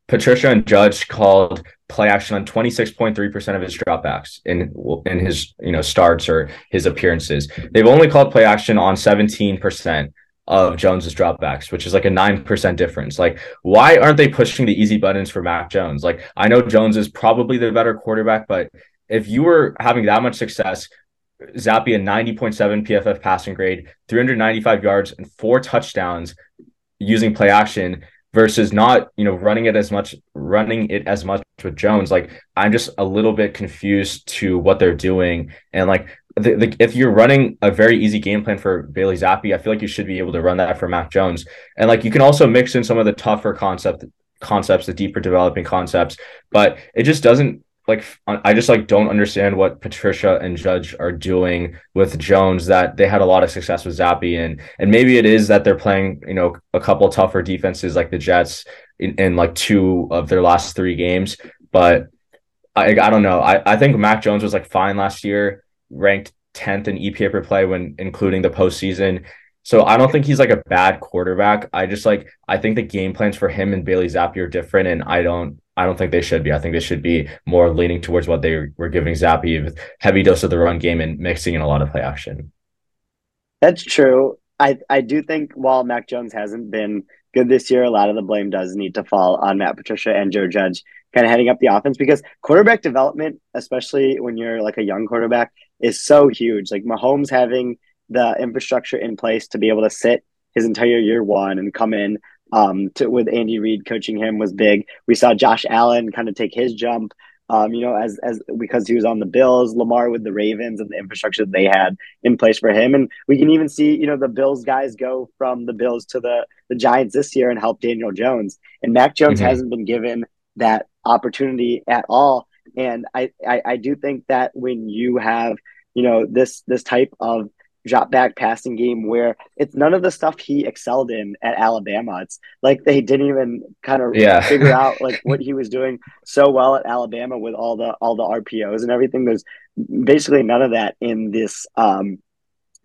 Patricia and Judge called play action on 26.3% of his dropbacks in in his, you know, starts or his appearances. They've only called play action on 17% of Jones's dropbacks, which is like a 9% difference. Like, why aren't they pushing the easy buttons for Mac Jones? Like, I know Jones is probably the better quarterback, but if you were having that much success Zappe a 90.7 PFF passing grade, 395 yards and four touchdowns using play action versus not, you know, running it as much, running it as much with Jones. Like I'm just a little bit confused to what they're doing. And like the, the, if you're running a very easy game plan for Bailey Zappe, I feel like you should be able to run that for Mac Jones. And like you can also mix in some of the tougher concept concepts, the deeper developing concepts, but it just doesn't like uh, I just like don't understand what Patricia and Judge are doing with Jones that they had a lot of success with Zappi and and maybe it is that they're playing you know a couple tougher defenses like the Jets in, in like two of their last three games but I I don't know I I think Mac Jones was like fine last year ranked 10th in EPA per play when including the postseason so I don't think he's like a bad quarterback. I just like I think the game plans for him and Bailey Zappe are different, and I don't I don't think they should be. I think they should be more leaning towards what they were giving Zappe with heavy dose of the run game and mixing in a lot of play action. That's true. I, I do think while Mac Jones hasn't been good this year, a lot of the blame does need to fall on Matt Patricia and Joe Judge kind of heading up the offense because quarterback development, especially when you're like a young quarterback, is so huge. Like Mahomes having the infrastructure in place to be able to sit his entire year one and come in um, to, with Andy Reid coaching him was big. We saw Josh Allen kind of take his jump, um, you know, as as because he was on the Bills, Lamar with the Ravens and the infrastructure that they had in place for him, and we can even see you know the Bills guys go from the Bills to the the Giants this year and help Daniel Jones, and Mac Jones mm-hmm. hasn't been given that opportunity at all. And I, I, I do think that when you have, you know, this this type of drop back passing game where it's none of the stuff he excelled in at Alabama. It's like they didn't even kind of yeah. figure out *laughs* like what he was doing so well at Alabama with all the all the RPOs and everything. There's basically none of that in this um,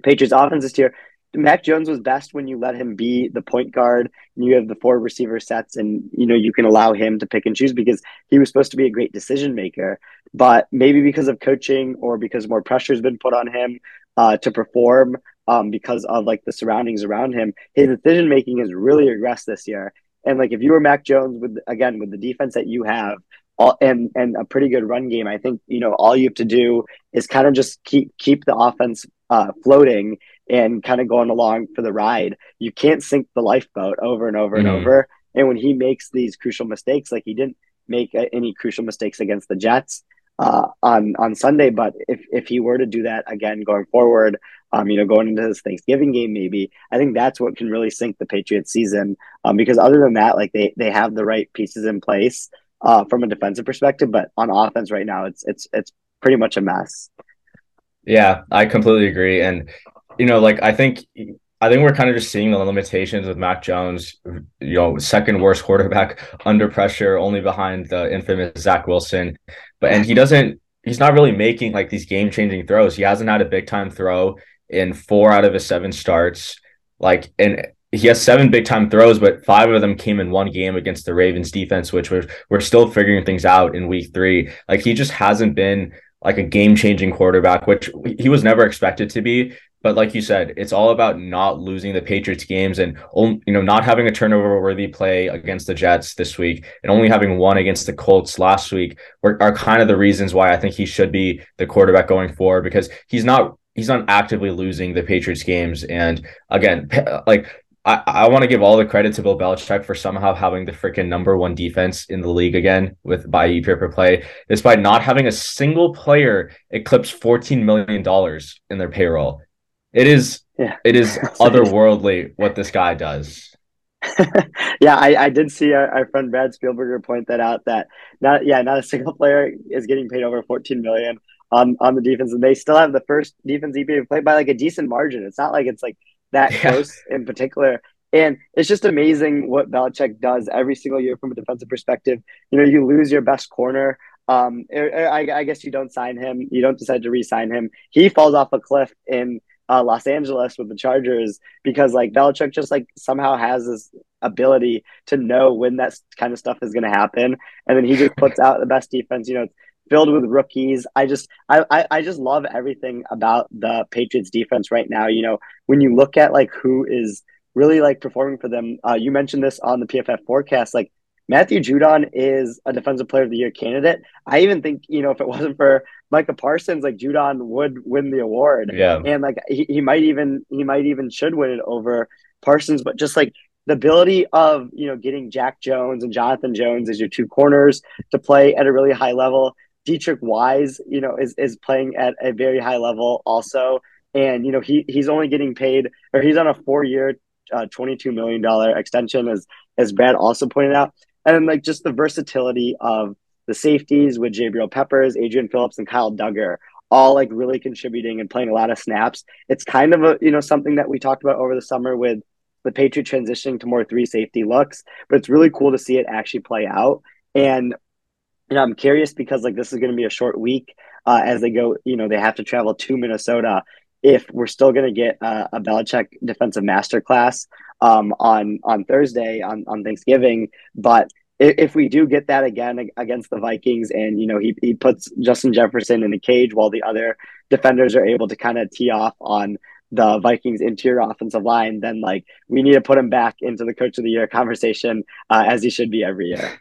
Patriots offense this year. Mac Jones was best when you let him be the point guard and you have the four receiver sets and you know you can allow him to pick and choose because he was supposed to be a great decision maker. But maybe because of coaching or because more pressure has been put on him uh, to perform um, because of like the surroundings around him, his decision making has really regressed this year. And like if you were Mac Jones with again with the defense that you have, all, and and a pretty good run game. I think you know all you have to do is kind of just keep keep the offense uh, floating and kind of going along for the ride. You can't sink the lifeboat over and over mm-hmm. and over. And when he makes these crucial mistakes, like he didn't make uh, any crucial mistakes against the Jets uh, on on Sunday, but if if he were to do that again going forward, um, you know, going into this Thanksgiving game, maybe I think that's what can really sink the Patriots season. Um, because other than that, like they they have the right pieces in place uh, from a defensive perspective, but on offense right now, it's it's it's pretty much a mess. Yeah, I completely agree, and you know, like I think I think we're kind of just seeing the limitations with Mac Jones, you know, second worst quarterback *laughs* under pressure, only behind the infamous Zach Wilson. But and he doesn't he's not really making like these game changing throws. He hasn't had a big time throw in four out of his seven starts. Like and he has seven big time throws, but five of them came in one game against the Ravens defense, which we're we're still figuring things out in week three. Like he just hasn't been like a game changing quarterback, which he was never expected to be. But like you said, it's all about not losing the Patriots games and you know not having a turnover worthy play against the Jets this week and only having one against the Colts last week were, are kind of the reasons why I think he should be the quarterback going forward because he's not he's not actively losing the Patriots games and again like I, I want to give all the credit to Bill Belichick for somehow having the freaking number one defense in the league again with by EPA per play, despite not having a single player eclipse $14 million in their payroll. It is yeah. it is *laughs* otherworldly what this guy does. *laughs* yeah, I, I did see our, our, friend Brad Spielberger point that out that not yeah, not a single player is getting paid over 14 million on on the defense, and they still have the first defense EPA play by like a decent margin. It's not like it's like that yeah. close in particular. And it's just amazing what Belichick does every single year from a defensive perspective. You know, you lose your best corner. Um, I, I guess you don't sign him. You don't decide to re-sign him. He falls off a cliff in uh, Los Angeles with the Chargers because like Belichick just like somehow has this ability to know when that kind of stuff is going to happen, and then he just puts out the best defense. You know, filled with rookies. I just I, I, I just love everything about the Patriots defense right now. You know, when you look at like who is really like performing for them, uh, you mentioned this on the PFF forecast, like Matthew Judon is a defensive player of the year candidate. I even think, you know, if it *laughs* wasn't for Micah Parsons, like Judon would win the award. Yeah. And like he, he might even he might even should win it over Parsons, but just like the ability of, you know, getting Jack Jones and Jonathan Jones as your two corners to play at a really high level Deatrich Wise, you know, is is playing at a very high level also, and you know he he's only getting paid or he's on a four year, uh, twenty two million dollar extension as as Brad also pointed out, and then like just the versatility of the safeties with Jabril Peppers, Adrian Phillips, and Kyle Dugger all like really contributing and playing a lot of snaps. It's kind of a you know something that we talked about over the summer with the Patriot transitioning to more three safety looks, but it's really cool to see it actually play out. And you know, I'm curious because like this is going to be a short week uh, as they go. You know, they have to travel to Minnesota. If we're still going to get uh, a Belichick defensive masterclass um, on on Thursday on on Thanksgiving, but if, we do get that again against the Vikings, and you know he he puts Justin Jefferson in a cage while the other defenders are able to kind of tee off on the Vikings interior offensive line, then like we need to put him back into the coach of the year conversation uh, as he should be every year.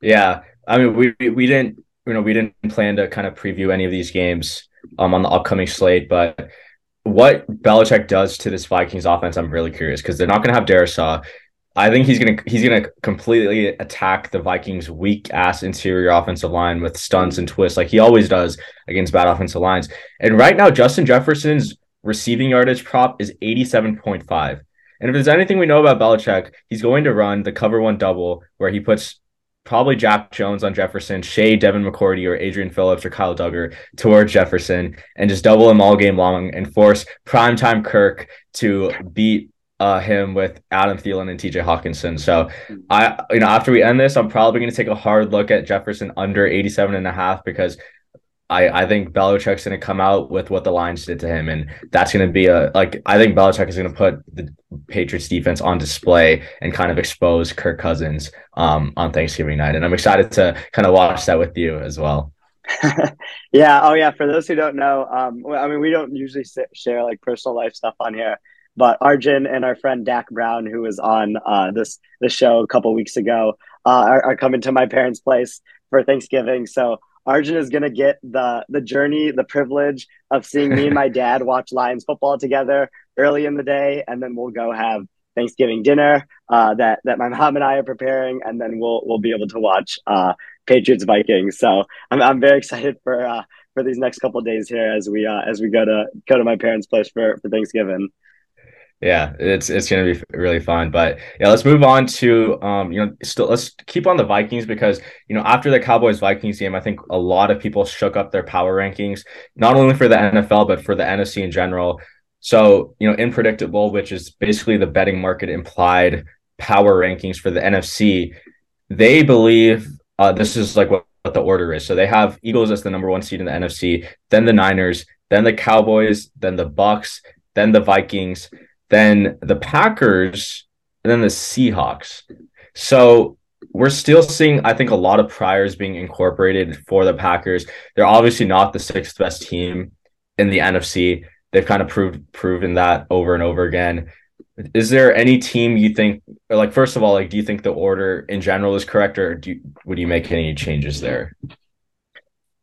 Yeah, I mean, we we didn't you know we didn't plan to kind of preview any of these games um on the upcoming slate, but what Belichick does to this Vikings offense, I'm really curious because they're not going to have Darrisaw. I think he's gonna he's gonna completely attack the Vikings' weak ass interior offensive line with stunts and twists like he always does against bad offensive lines. And right now, Justin Jefferson's receiving yardage prop is 87.5. And if there's anything we know about Belichick, he's going to run the cover one double where he puts probably Jack Jones on Jefferson, Shea, Devin McCourty, or Adrian Phillips or Kyle Dugger towards Jefferson and just double him all game long and force primetime Kirk to beat uh, him with Adam Thielen and TJ Hockenson. So I, you know, after we end this, I'm probably going to take a hard look at Jefferson under 87 and a half because I, I think Belichick's going to come out with what the Lions did to him, and that's going to be a like I think Belichick is going to put the Patriots defense on display and kind of expose Kirk Cousins um, on Thanksgiving night, and I'm excited to kind of watch that with you as well. *laughs* yeah. Oh, yeah. For those who don't know, um, I mean, we don't usually share like personal life stuff on here, but Arjun and our friend Dak Brown, who was on uh, this this show a couple weeks ago, uh, are, are coming to my parents' place for Thanksgiving. So Arjun is going to get the the journey, the privilege of seeing me and my *laughs* dad watch Lions football together early in the day, and then we'll go have Thanksgiving dinner uh, that that my mom and I are preparing, and then we'll we'll be able to watch uh, Patriots Vikings. So I'm I'm very excited for uh, for these next couple days here as we uh, as we go to go to my parents' place for for Thanksgiving. Yeah, it's it's gonna be really fun. But yeah, let's move on to um, you know, still let's keep on the Vikings because you know after the Cowboys Vikings game, I think a lot of people shook up their power rankings, not only for the NFL but for the NFC in general. So you know, unpredictable, which is basically the betting market implied power rankings for the NFC. They believe uh, this is like what, what the order is. So they have Eagles as the number one seed in the NFC, then the Niners, then the Cowboys, then the Bucks, then the Vikings then the Packers, and then the Seahawks. So we're still seeing, I think, a lot of priors being incorporated for the Packers. They're obviously not the sixth best team in the NFC. They've kind of proved proven that over and over again. Is there any team you think, like, first of all, like, do you think the order in general is correct, or do you, would you make any changes there?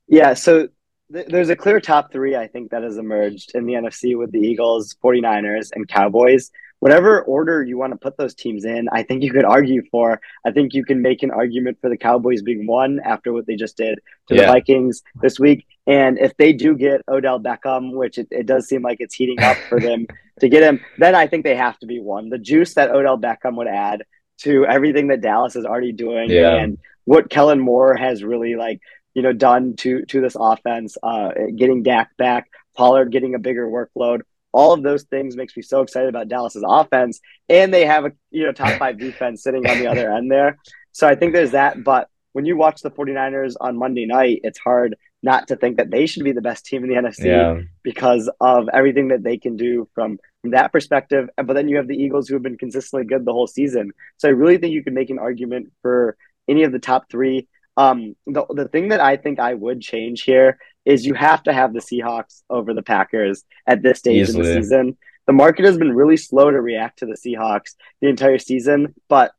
Yeah, so there's a clear top three, I think, that has emerged in the NFC with the Eagles, 49ers, and Cowboys. Whatever order you want to put those teams in, I think you could argue for. I think you can make an argument for the Cowboys being one after what they just did to yeah. the Vikings this week. And if they do get Odell Beckham, which it, it does seem like it's heating up for them to get him, then I think they have to be one. The juice that Odell Beckham would add to everything that Dallas is already doing yeah. and what Kellen Moore has really like you know done to to this offense. Uh, getting Dak back, Pollard getting a bigger workload. All of those things makes me so excited about Dallas's offense, and they have a you know top five defense sitting on the other end there. So I think there's that. But when you watch the 49ers on Monday night, it's hard not to think that they should be the best team in the NFC yeah. because of everything that they can do from, from that perspective. But then you have the Eagles who have been consistently good the whole season. So I really think you can make an argument for any of the top three. Um, the the thing that I think I would change here is you have to have the Seahawks over the Packers at this stage Easily. in the season. The market has been really slow to react to the Seahawks the entire season, but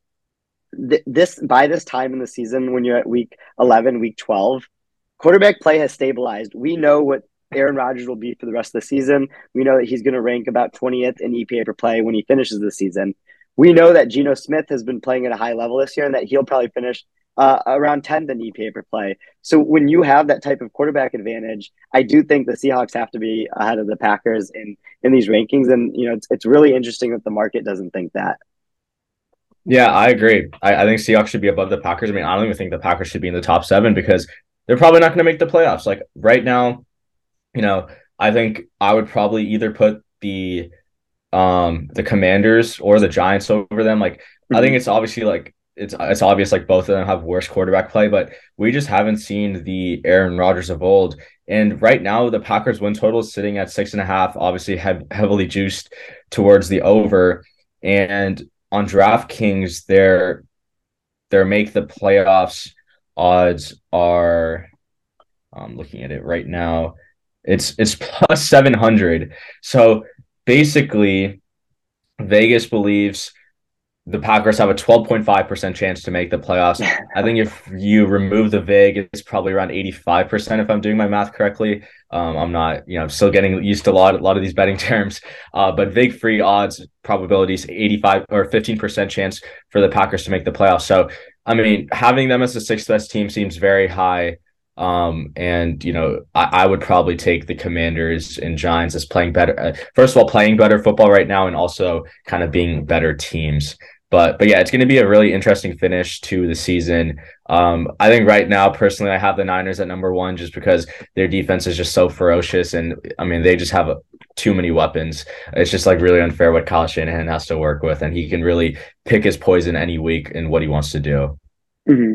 th- this by this time in the season, when you're at week eleven, week twelve, quarterback play has stabilized. We know what Aaron Rodgers will be for the rest of the season. We know that he's going to rank about 20th in EPA per play when he finishes the season. We know that Geno Smith has been playing at a high level this year and that he'll probably finish uh, around 10 than EPA per play. So when you have that type of quarterback advantage, I do think the Seahawks have to be ahead of the Packers in in these rankings. And you know, it's it's really interesting that the market doesn't think that. Yeah, I agree. I, I think Seahawks should be above the Packers. I mean, I don't even think the Packers should be in the top seven because they're probably not going to make the playoffs. Like right now, you know, I think I would probably either put the um the Commanders or the Giants over them. Like mm-hmm. I think it's obviously like it's it's obvious like both of them have worse quarterback play, but we just haven't seen the Aaron Rodgers of old. And right now, the Packers win total is sitting at six and a half, obviously have heavily juiced towards the over. And on DraftKings, their their make the playoffs odds are I'm looking at it right now. It's it's plus seven hundred. So basically, Vegas believes the Packers have a 12.5% chance to make the playoffs. *laughs* I think if you remove the VIG, it's probably around 85% if I'm doing my math correctly. Um, I'm not, you know, I'm still getting used to a lot, a lot of these betting *laughs* terms. Uh, but VIG free odds probabilities 85 or 15% chance for the Packers to make the playoffs. So, I mean, having them as the sixth best team seems very high. Um, and you know, I, I, would probably take the Commanders and Giants as playing better. Uh, first of all, playing better football right now, and also kind of being better teams. But but yeah, it's going to be a really interesting finish to the season. Um, I think right now, personally, I have the Niners at number one just because their defense is just so ferocious, and I mean they just have a, too many weapons. It's just like really unfair what Kyle Shanahan has to work with, and he can really pick his poison any week in what he wants to do. Mm-hmm.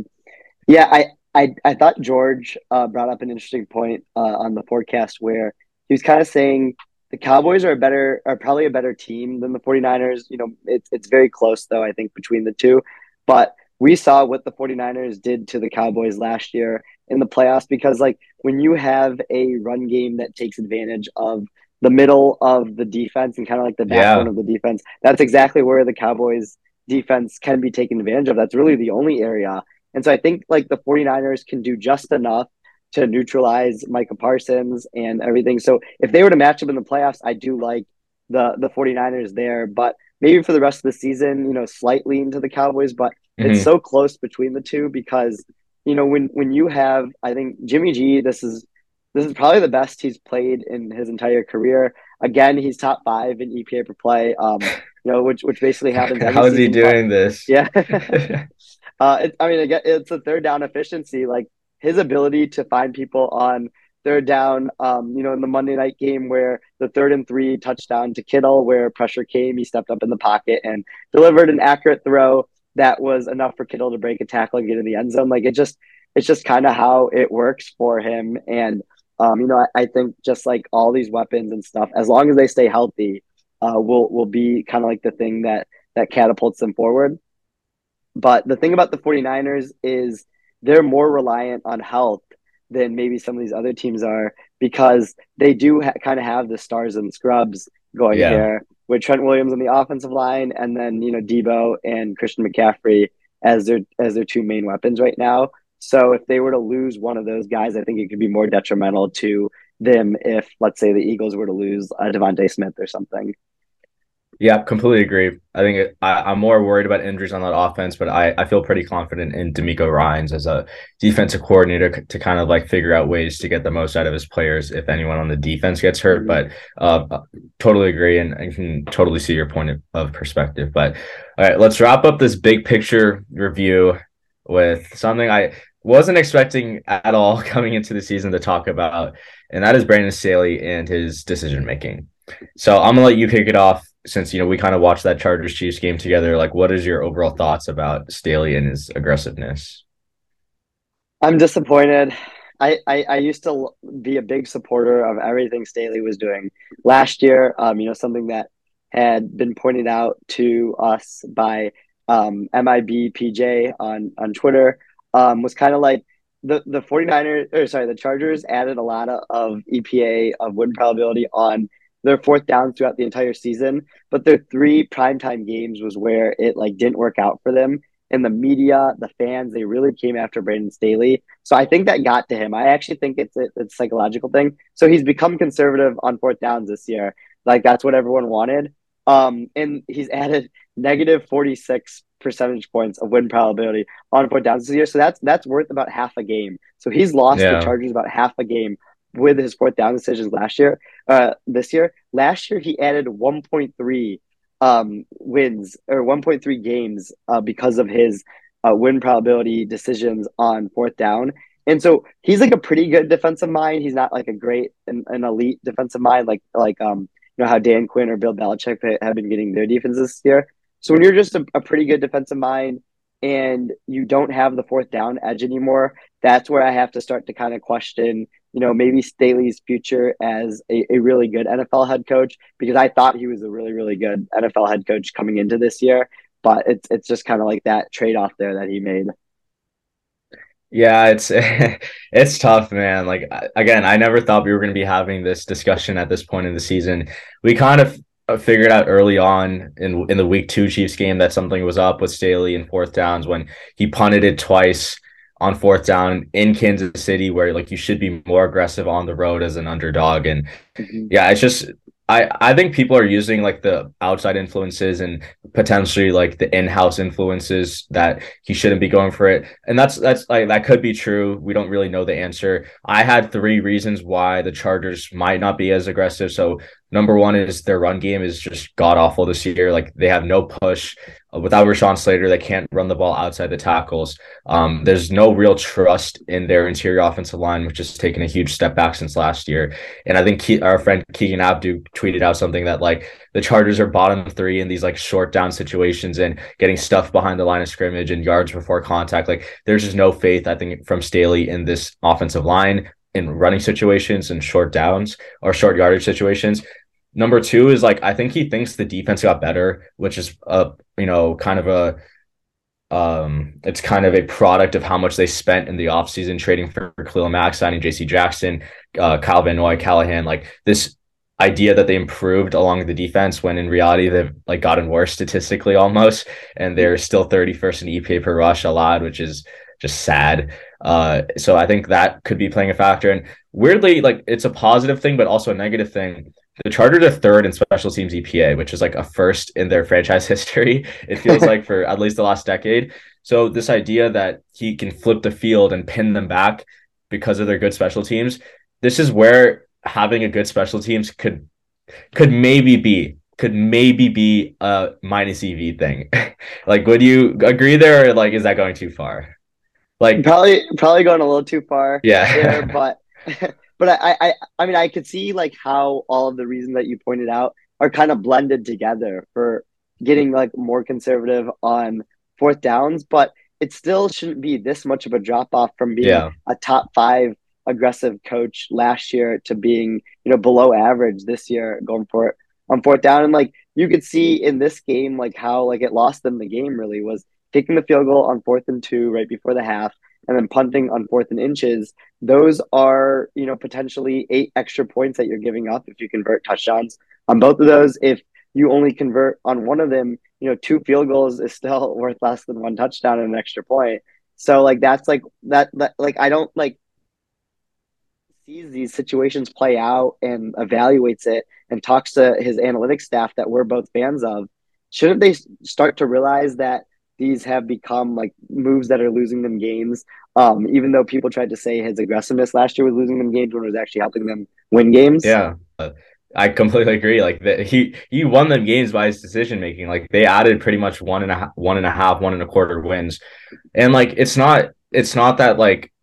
Yeah, I, I I thought George uh, brought up an interesting point uh, on the forecast where he was kind of saying the Cowboys are a better are probably a better team than the 49ers. You know, it's it's very close though, I think, between the two. But we saw what the 49ers did to the Cowboys last year in the playoffs because like when you have a run game that takes advantage of the middle of the defense and kind of like the backbone yeah. of the defense, that's exactly where the Cowboys defense can be taken advantage of. That's really the only area. And so I think like the 49ers can do just enough to neutralize Micah Parsons and everything. So if they were to match up in the playoffs, I do like the the 49ers there, but maybe for the rest of the season, you know, slightly into the Cowboys, but mm-hmm. it's so close between the two because you know when when you have I think Jimmy G this is this is probably the best he's played in his entire career. Again, he's top 5 in EPA per play. Um you know, which which basically *laughs* happens. How is he doing this? Yeah. *laughs* *laughs* uh, it, I mean, it's a third down efficiency. Like his ability to find people on third down, um, you know, in the Monday night game where the third and three touchdown to Kittle, where pressure came, he stepped up in the pocket and delivered an accurate throw that was enough for Kittle to break a tackle and get in the end zone. Like it just, it's just kind of how it works for him. And, um, you know, I, I, think just like all these weapons and stuff, as long as they stay healthy, uh, will will be kind of like the thing that that catapults them forward. But the thing about the 49ers is they're more reliant on health than maybe some of these other teams are because they do ha- kind of have the stars and scrubs going yeah. there with Trent Williams on the offensive line and then you know Debo and Christian McCaffrey as their as their two main weapons right now. So if they were to lose one of those guys, I think it could be more detrimental to them if let's say the Eagles were to lose uh, a DeVonta Smith or something. Yeah, completely agree. I think it, I, am more worried about injuries on that offense, but I, I feel pretty confident in DeMeco Ryans as a defensive coordinator to, to kind of like figure out ways to get the most out of his players if anyone on the defense gets hurt. Mm-hmm. But uh, uh, totally agree and, and can totally see your point of, of perspective. But all right, let's wrap up this big picture review with something I wasn't expecting at all *laughs* coming into the season to talk about, and that is Brandon Staley and his decision making. So I'm gonna let you kick it off since you know we kind of watched that Chargers Chiefs game together, like what is your overall thoughts about Staley and his aggressiveness? I'm disappointed. I, I, I used to be a big supporter of everything Staley was doing last year. Um, you know, something that had been pointed out to us by um, MIB PJ on on Twitter um, was kind of like the the 49ers or sorry the Chargers added a lot of, of EPA of win probability on their fourth downs throughout the entire season, but their three primetime games was where it like didn't work out for them. And the media, the fans, they really came after Brandon Staley. So I think that got to him. I actually think it's a, it's a psychological thing. So he's become conservative on fourth downs this year. Like that's what everyone wanted. Um, and he's *laughs* added negative 46 percentage points of win probability on fourth downs this year. So that's that's worth about half a game. So he's lost yeah. the Chargers about half a game with his fourth down decisions last year. Uh, this year, last year he added 1.3 um, wins or 1.3 games uh, because of his uh, win probability decisions on fourth down. And so he's like a pretty good defensive mind. He's not like a great an, an elite defensive mind like like um you know how Dan Quinn or Bill Belichick have been getting their defenses this year. So when you're just a, a pretty good defensive mind and you don't have the fourth down edge anymore, that's where I have to start to kind of question you know, maybe Staley's future as a, a really good NFL head coach because I thought he was a really, really good NFL head coach coming into this year. But it's it's just kind of like that trade off there that he made. Yeah, it's *laughs* it's tough, man. Like again, I never thought we were going to be having this discussion at this point in the season. We kind of uh, figured out early on in in the week two Chiefs game that something was up with Staley in fourth downs when he punted it twice on fourth down in Kansas City where like you should be more aggressive on the road as an underdog. And mm-hmm. yeah it's just I I think people are using like the outside influences and potentially like the in-house influences that he shouldn't be going for it. And that's that's like that could be true. We don't really know the answer. I had three reasons why the Chargers might not be as aggressive. So Number one is their run game is just god awful this year. Like they have no push. Uh, without Rashawn Slater, they can't run the ball outside the tackles. Um, there's no real trust in their interior offensive line, which has taken a huge step back since last year. And I think Ke- our friend Keegan Abdoo tweeted out something that like the Chargers are bottom three in these like short down situations and getting stuff behind the line of scrimmage and yards before contact. Like there's just no faith, I think, from Staley in this offensive line in running situations and short downs or short yardage situations. Number two is like I think he thinks the defense got better, which is a you know kind of a um it's kind of a product of how much they spent in the offseason trading for Khalil Mack, signing JC Jackson, uh, Kyle Van Noy, Callahan. Like this idea that they improved along the defense when in reality they've like gotten worse statistically almost, and they're still 31st in EPA per rush allowed, which is just sad. Uh, so I think that could be playing a factor. And weirdly, like it's a positive thing, but also a negative thing. The Chargers are third in special teams EPA, which is like a first in their franchise *laughs* history. It feels *laughs* like for at least the last decade. So this idea that he can flip the field and pin them back because of their good special teams, this is where having a good special teams could could maybe be could maybe be a minus EV thing. *laughs* like, would you agree there, or like is that going too far? Like probably probably going a little too far. Yeah. there, but but I, I I mean I could see like how all of the reasons that you pointed out are kind of blended together for getting like more conservative on fourth downs, but it still shouldn't be this much of a drop off from being yeah. a top five aggressive coach last year to being, you know, below average this year going for it on fourth down. And like you could see in this game, like how like it lost them the game really was taking the field goal on fourth and two right before the half, and then punting on fourth and inches, those are, you know, potentially eight extra points that you're giving up if you convert touchdowns on both of those. If you only convert on one of them, you know, two field goals is still *laughs* worth less than one touchdown and an extra point. So like that's like that that like I don't like sees these situations play out and evaluates it and talks to his analytics staff that we're both fans of. Shouldn't they start to realize that these have become like moves that are losing them games. Um, even though people tried to say his aggressiveness last year was losing them games when it was actually helping them win games. Yeah. I completely agree. Like that, he he won them games by his decision making. Like they added pretty much one and a one and a half, one and a quarter wins, and like it's not it's not that like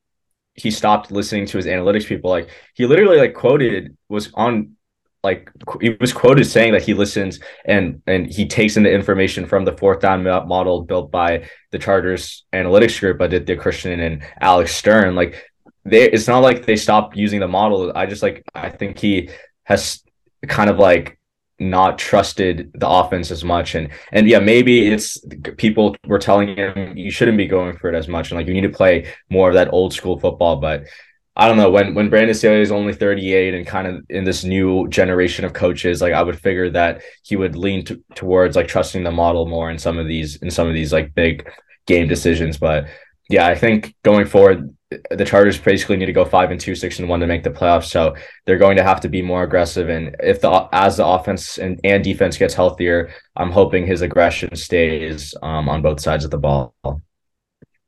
he stopped listening to his analytics people. Like he literally like quoted was on like he was quoted saying that he listens and and he takes in the information from the fourth down model built by the Chargers analytics group, Aditya Christian and Alex Stern. Like they, it's not like they stopped using the model. I just like I think he has kind of like not trusted the offense as much and and yeah maybe it's people were telling him you shouldn't be going for it as much and like you need to play more of that old school football but I don't know when when Brandon Staley is only 38 and kind of in this new generation of coaches, like I would figure that he would lean to, towards like trusting the model more in some of these in some of these like big game decisions. But yeah, I think going forward, the Chargers basically need to go five and two, six and one to make the playoffs. So they're going to have to be more aggressive. And if the as the offense and, and defense gets healthier, I'm hoping his aggression stays um, on both sides of the ball.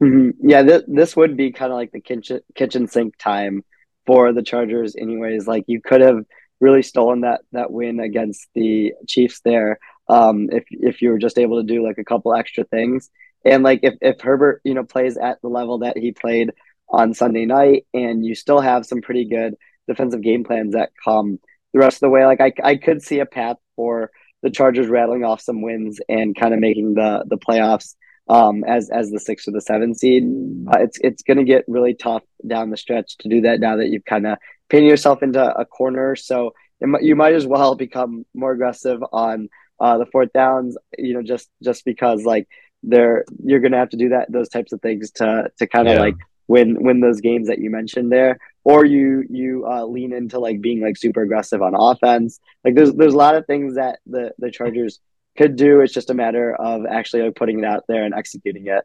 Mm-hmm. Yeah, th- this would be kind of like the kitchen kitchen sink time for the Chargers. Anyways, like you could have really stolen that that win against the Chiefs there um, if if you were just able to do like a couple extra things. And like if if Herbert you know plays at the level that he played on Sunday night, and you still have some pretty good defensive game plans that come the rest of the way, like I I could see a path for the Chargers rattling off some wins and kind of making the the playoffs um, as as the six or the seven seed. Uh, it's it's going to get really tough down the stretch to do that now that you've kind of painted yourself into a corner. So you might as well *laughs* become more aggressive on uh, the fourth downs. You know, just just because like there you're going to have to do that those types of things to to kind of yeah. like win win those games that you mentioned there or you you uh, lean into like being like super aggressive on offense like there's there's a lot of things that the the chargers could do. It's just a matter of actually like putting it out there and executing it.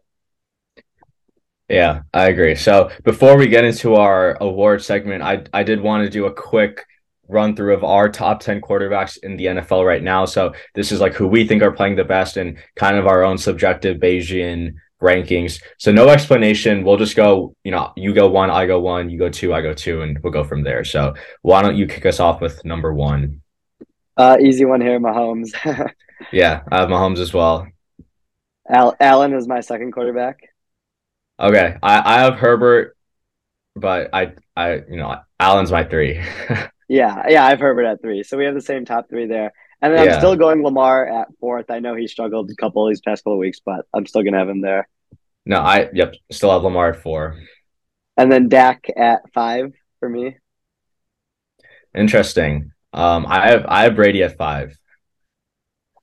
Yeah, I agree. So before we get into our award segment, I I did want to do a quick run through of our top 10 quarterbacks in the NFL right now. So this is like who we think are playing the best and kind of our own subjective Bayesian rankings. So no explanation. We'll just go, you know, you go one, I go one, you go two, I go two, and we'll go from there. So why don't you kick us off with number one? Uh, easy one here, Mahomes. *laughs* yeah, I have Mahomes as well. Al- Allen is my second quarterback. Okay, I, I have Herbert, but I I you know Allen's my three. *laughs* yeah, yeah, I have Herbert at three, so we have the same top three there. And then yeah. I'm still going Lamar at fourth. I know he struggled a couple of these past couple of weeks, but I'm still gonna have him there. No, I yep, still have Lamar at four. And then Dak at five for me. Interesting. Um, I have I have Brady at five.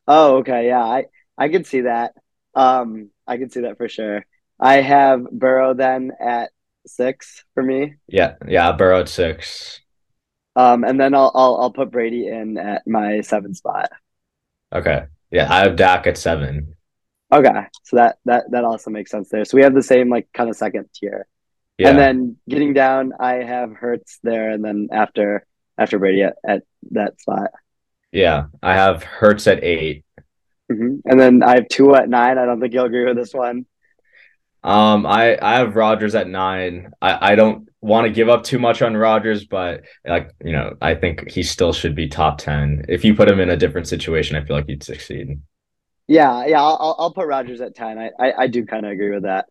Oh, okay, yeah, I I could see that. Um, I could see that for sure. I have Burrow then at six for me. Yeah, yeah, Burrow at six. Um, and then I'll I'll I'll put Brady in at my seven spot. Okay. Yeah, I have Dak at seven. Okay, so that that that also makes sense there. So we have the same like kind of second tier. Yeah. And then getting down, I have Hurts there, and then after after Brady at, at that spot. Yeah, I have Hurts at 8 mm-hmm. and then I have two at nine. I don't think you'll agree with this one. Um, I I have Rodgers at nine. I I don't want to give up too much on Rodgers, but like you know, I think he still should be top ten. If you put him in a different situation, I feel like he'd succeed. Yeah, yeah, I'll I'll put Rodgers at ten. I I, I do kind of agree with that.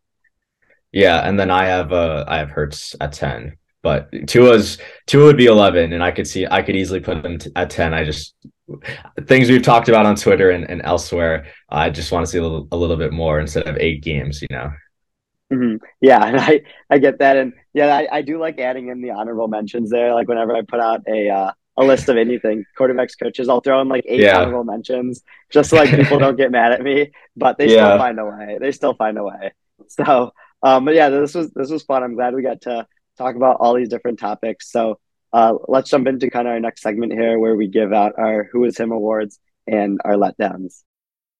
Yeah, and then I have uh I have Hurts at ten, but Tua's Tua would be eleven, and I could see I could easily put him t- at ten. I just things we've talked about on Twitter and, and elsewhere. I just want to see a little, a little bit more instead of eight games. You know. Mm-hmm. Yeah, and I I get that, and yeah, I, I do like adding in the honorable mentions there. Like whenever I put out a uh, a list of anything, quarterbacks, coaches, I'll throw in like eight yeah. honorable mentions just so like people don't get mad at me, but they yeah. still find a way. They still find a way. So, um, but yeah, this was this was fun. I'm glad we got to talk about all these different topics. So, uh, let's jump into kind of our next segment here, where we give out our Who Is Him awards and our letdowns.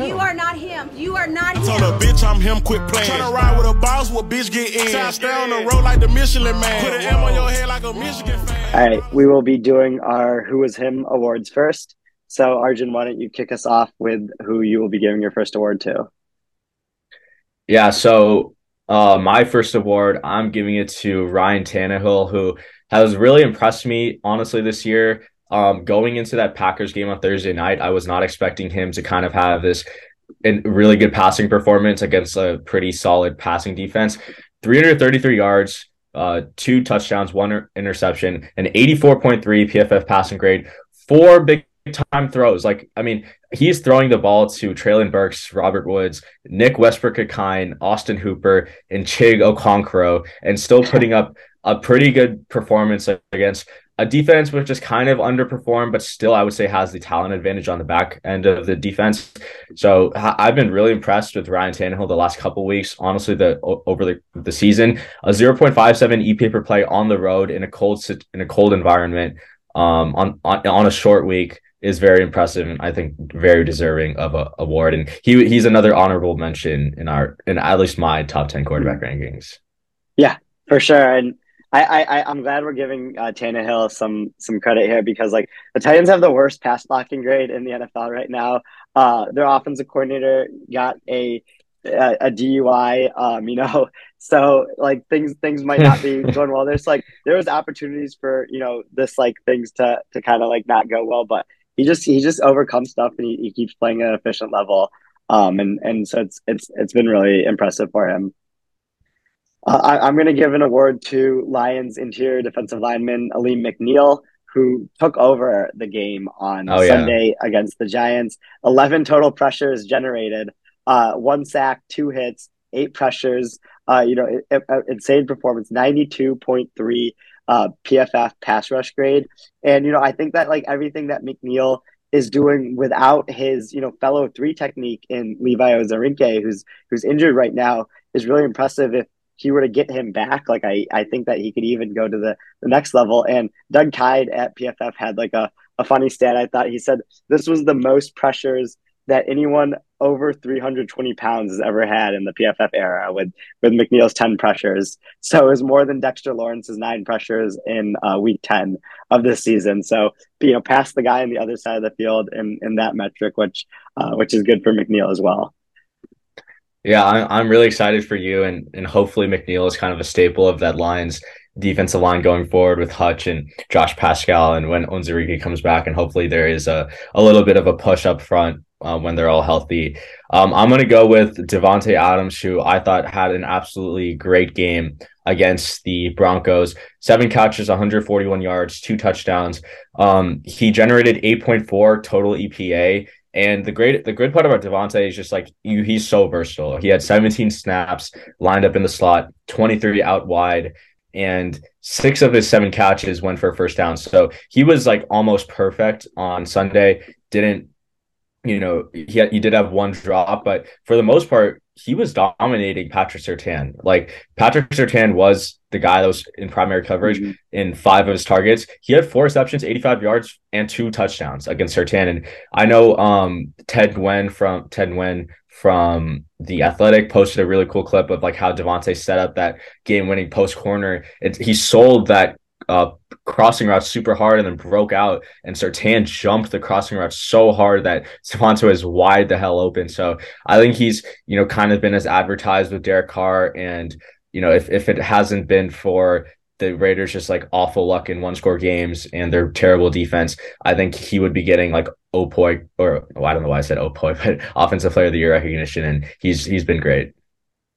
You are not him. You are not him. Told a bitch I'm him, quit playing. Tryna ride with a boss, what bitch get in. Try stay on the road like the Michelin man. Put an M on your head like a Michigan fan. All right, we will be doing our Who Was Him awards first. So, Arjun, why don't you kick us off with who you will be giving your first award to? Yeah, so uh, my first award, I'm giving it to Ryan Tannehill, who has really impressed me, honestly, this year. Um, going into that Packers game on Thursday night, I was not expecting him to kind of have this really good passing performance against a pretty solid passing defense. 333 yards, uh, two touchdowns, one interception, an 84.3 PFF passing grade, four big time throws. Like, I mean, he's throwing the ball to Treylon Burks, Robert Woods, Nick Westbrook-Ikhine, Austin Hooper, and Chig Okonkwo, and still putting up a pretty good performance against a defense which just kind of underperformed, but still I would say has the talent advantage on the back end of the defense. So I've been really impressed with Ryan Tannehill the last couple weeks. Honestly, the over the, the season, a 0.57 EPA per play on the road in a cold in a cold environment um, on, on on a short week is very impressive and I think very deserving of a award. And he he's another honorable mention in our in at least my top 10 quarterback rankings. Yeah, for sure. And I, I I'm glad we're giving uh, Tannehill some some credit here because like the Titans have the worst pass blocking grade in the NFL right now. Uh, their offensive coordinator got a a, a DUI. Um, you know, *laughs* so like things things might not be *laughs* going well. There's like there was opportunities for you know this like things to to kind of like not go well, but he just he just overcomes stuff and he, he keeps playing at an efficient level. Um, and and so it's it's it's been really impressive for him. Uh, I, am going to give an award to Lions interior defensive lineman Alim McNeil, who took over the game on oh, Sunday yeah. against the Giants. 11 total pressures generated, uh, one sack, two hits, eight pressures. Uh, you know, it, it, insane performance, 92.3 uh, PFF pass rush grade. And, you know, I think that like everything that McNeil is doing without his, you know, fellow three technique in Levi Onwuzurike, who's who's injured right now, is really impressive. If he were to get him back, like I, I think that he could even go to the, the next level. And Doug Kyed at PFF had like a, a funny stat I thought. He said this was the most pressures that anyone over 320 pounds has ever had in the PFF era with with McNeil's 10 pressures. So it was more than Dexter Lawrence's nine pressures in uh, week 10 of this season. So you know, past the guy on the other side of the field in in that metric, which uh, which is good for McNeil as well. Yeah, I'm really excited for you, and and hopefully McNeil is kind of a staple of that Lions defensive line going forward with Hutch and Josh Paschal, and when Onwuzurike comes back, and hopefully there is a a little bit of a push up front uh, when they're all healthy. Um, I'm going to go with Davante Adams, who I thought had an absolutely great game against the Broncos. Seven catches, 141 yards, two touchdowns. Um, he generated 8.4 total EPA. And the great the good part about Davante is just like you, he's so versatile. He had 17 snaps lined up in the slot, 23 out wide, and six of his seven catches went for a first down. So he was like almost perfect on Sunday. Didn't you know, he had, he did have one drop, but for the most part, he was dominating Patrick Surtain. Like Patrick Surtain was the guy that was in primary coverage mm-hmm. in five of his targets. He had four receptions, 85 yards, and two touchdowns against Surtain. And I know um, Ted Nguyen from Ted Nguyen from the Athletic posted a really cool clip of like how Davante set up that game-winning post corner. It's he sold that uh, crossing route super hard and then broke out. And Surtain jumped the crossing route so hard that Stephonto is wide the hell open. So I think he's, you know, kind of been as advertised with Derek Carr. And, you know, if, if it hasn't been for the Raiders just like awful luck in one score games and their terrible defense, I think he would be getting like OPOY or well, I don't know why I said OPOY, *laughs* but offensive player of the year recognition. And he's, he's been great.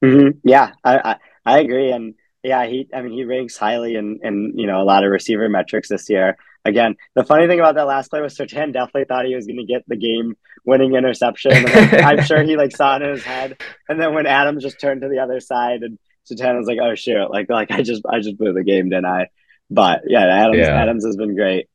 Mm-hmm. Yeah, I, I, I agree. And, yeah, he. I mean, he ranks highly in in you know a lot of receiver metrics this year. Again, the funny thing about that last play was Surtain definitely thought he was going to get the game winning interception. *laughs* I'm sure he like saw it in his head. And then when Adams just turned to the other side and Surtain was like, "Oh shoot!" Like like I just I just blew the game, didn't I? But yeah, Adams yeah. Adams has been great.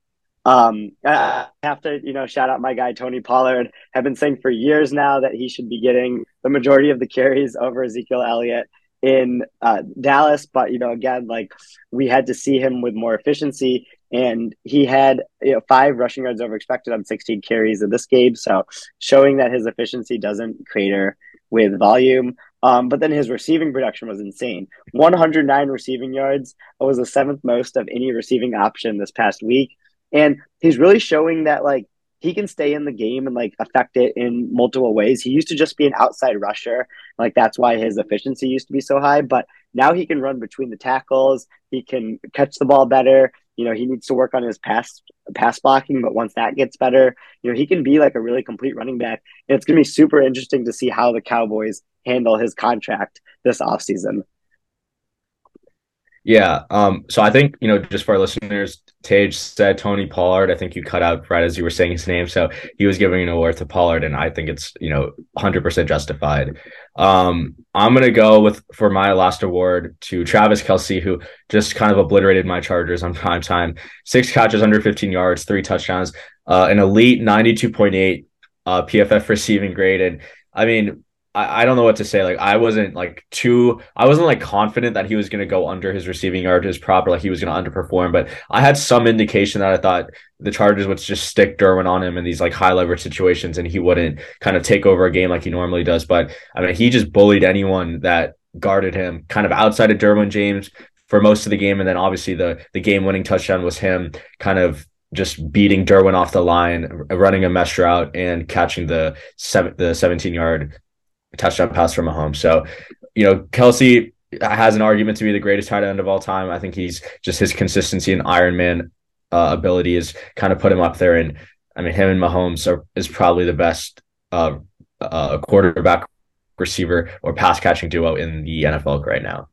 Um, I have to, you know, shout out my guy Tony Pollard. Have been saying for years now that he should be getting the majority of the carries over Ezekiel Elliott in uh, Dallas, but you know, again, like we had to see him with more efficiency, and he had you know five rushing yards over expected on 16 carries in this game, so showing that his efficiency doesn't crater with volume. Um, but then his receiving production was insane. 109 receiving yards was the seventh most of any receiving option this past week, and he's really showing that like he can stay in the game and like affect it in multiple ways. He used to just be an outside rusher. Like that's why his efficiency used to be so high, but now he can run between the tackles. He can catch the ball better. You know, he needs to work on his pass pass blocking, but once that gets better, you know, he can be like a really complete running back. And it's going to be super interesting to see how the Cowboys handle his contract this offseason. Yeah. Um, so I think, you know, just for our listeners, Tej said Tony Pollard. I think you cut out right as you were saying his name. So he was giving an award to Pollard, and I think it's, you know, 100% justified. Um, I'm going to go with, for my last award, to Travis Kelce, who just kind of obliterated my Chargers on prime time. Six catches under 15 yards, three touchdowns, uh, an elite 92.8 uh, PFF receiving grade. And I mean, I, I don't know what to say. Like I wasn't like too I wasn't like confident that he was gonna go under his receiving yard his proper, like he was gonna underperform, but I had some indication that I thought the Chargers would just stick Derwin on him in these like high leverage situations and he wouldn't kind of take over a game like he normally does. But I mean he just bullied anyone that guarded him kind of outside of Derwin James for most of the game. And then obviously the the game winning touchdown was him kind of just beating Derwin off the line, running a mesh route and catching the seven, the 17 yard touchdown pass from Mahomes. So, you know, Kelce has an argument to be the greatest tight end of all time. I think he's just his consistency and Iron Man uh, ability is kind of put him up there. And I mean, him and Mahomes are, is probably the best uh, uh, quarterback receiver or pass catching duo in the NFL right now.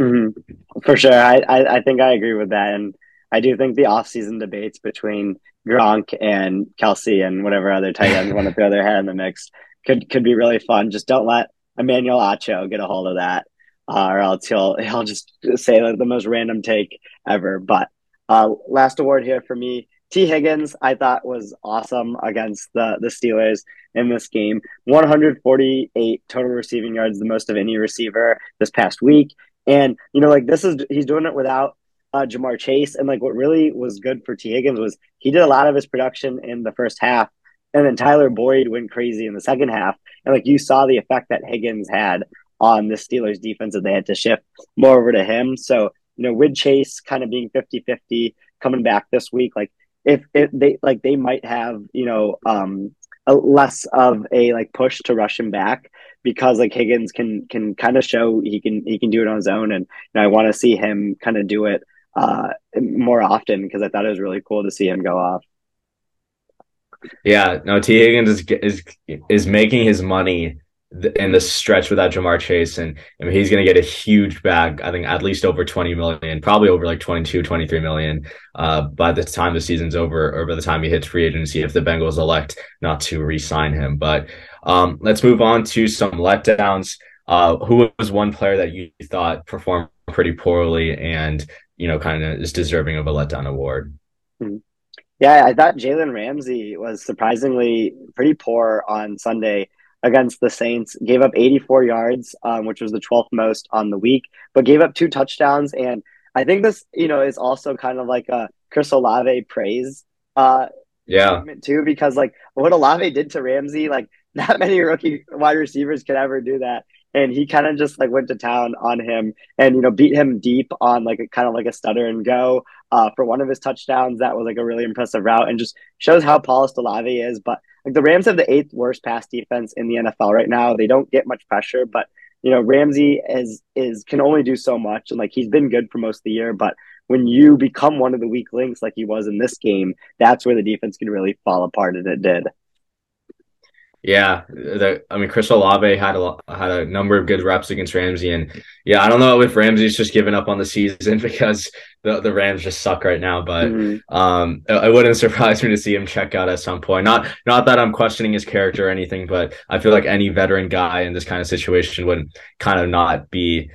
Mm-hmm. For sure. I, I, I think I agree with that. And I do think the offseason debates between Gronk and Kelce and whatever other tight ends *laughs* want to throw their head in the mix could could be really fun. Just don't let Emmanuel Acho get a hold of that, uh, or else he'll *laughs* he'll just say like the most random take ever. But uh, last award here for me, Tee Higgins, I thought was awesome against the the Steelers in this game. 148 total receiving yards, the most of any receiver this past week. And you know, like this is he's doing it without uh, Ja'Marr Chase. And like what really was good for Tee Higgins was he did a lot of his production in the first half. And then Tyler Boyd went crazy in the second half. And like you saw the effect that Higgins had on the Steelers defense that they had to shift more over to him. So, you know, with Chase kind of being 50 50 coming back this week, like if, if they like they might have, you know, um a less of a like push to rush him back because like Higgins can can kind of show he can he can do it on his own and, and I want to see him kind of do it uh more often because I thought it was really cool to see him go off. Yeah, no, Tee Higgins is is is making his money in the stretch without Ja'Marr Chase. And I mean, he's going to get a huge bag. I think at least over 20 million, probably over like 22, 23 million uh, by the time the season's over or by the time he hits free agency if the Bengals elect not to re sign him. But um, let's move on to some letdowns. Uh, who was one player that you thought performed pretty poorly and, you know, kind of is deserving of a letdown award? Mm-hmm. Yeah, I thought Jalen Ramsey was surprisingly pretty poor on Sunday against the Saints, gave up 84 yards, um, which was the 12th most on the week, but gave up two touchdowns. And I think this, you know, is also kind of like a Chris Olave praise. Uh, yeah. Too, because like what Olave did to Ramsey, like *laughs* not many rookie wide receivers could ever do that. And he kind of just like went to town on him and, you know, beat him deep on like a kind of like a stutter and go uh, for one of his touchdowns. That was like a really impressive route and just shows how polished Olave is. But like the Rams have the eighth worst pass defense in the NFL right now. They don't get much pressure, but you know Ramsey is is can only do so much, and like he's been good for most of the year. But when you become one of the weak links, like he was in this game, that's where the defense can really fall apart, and it did. Yeah, the, I mean, Chris Olave had a had a number of good reps against Ramsey, and yeah, I don't know if Ramsey's just giving up on the season *laughs* because the, the Rams just suck right now. But mm-hmm. um, it, it, wouldn't *laughs* surprise me to see him check out at some point. Not not that I'm questioning his character or anything, but I feel like any veteran guy in this kind of situation would kind of not be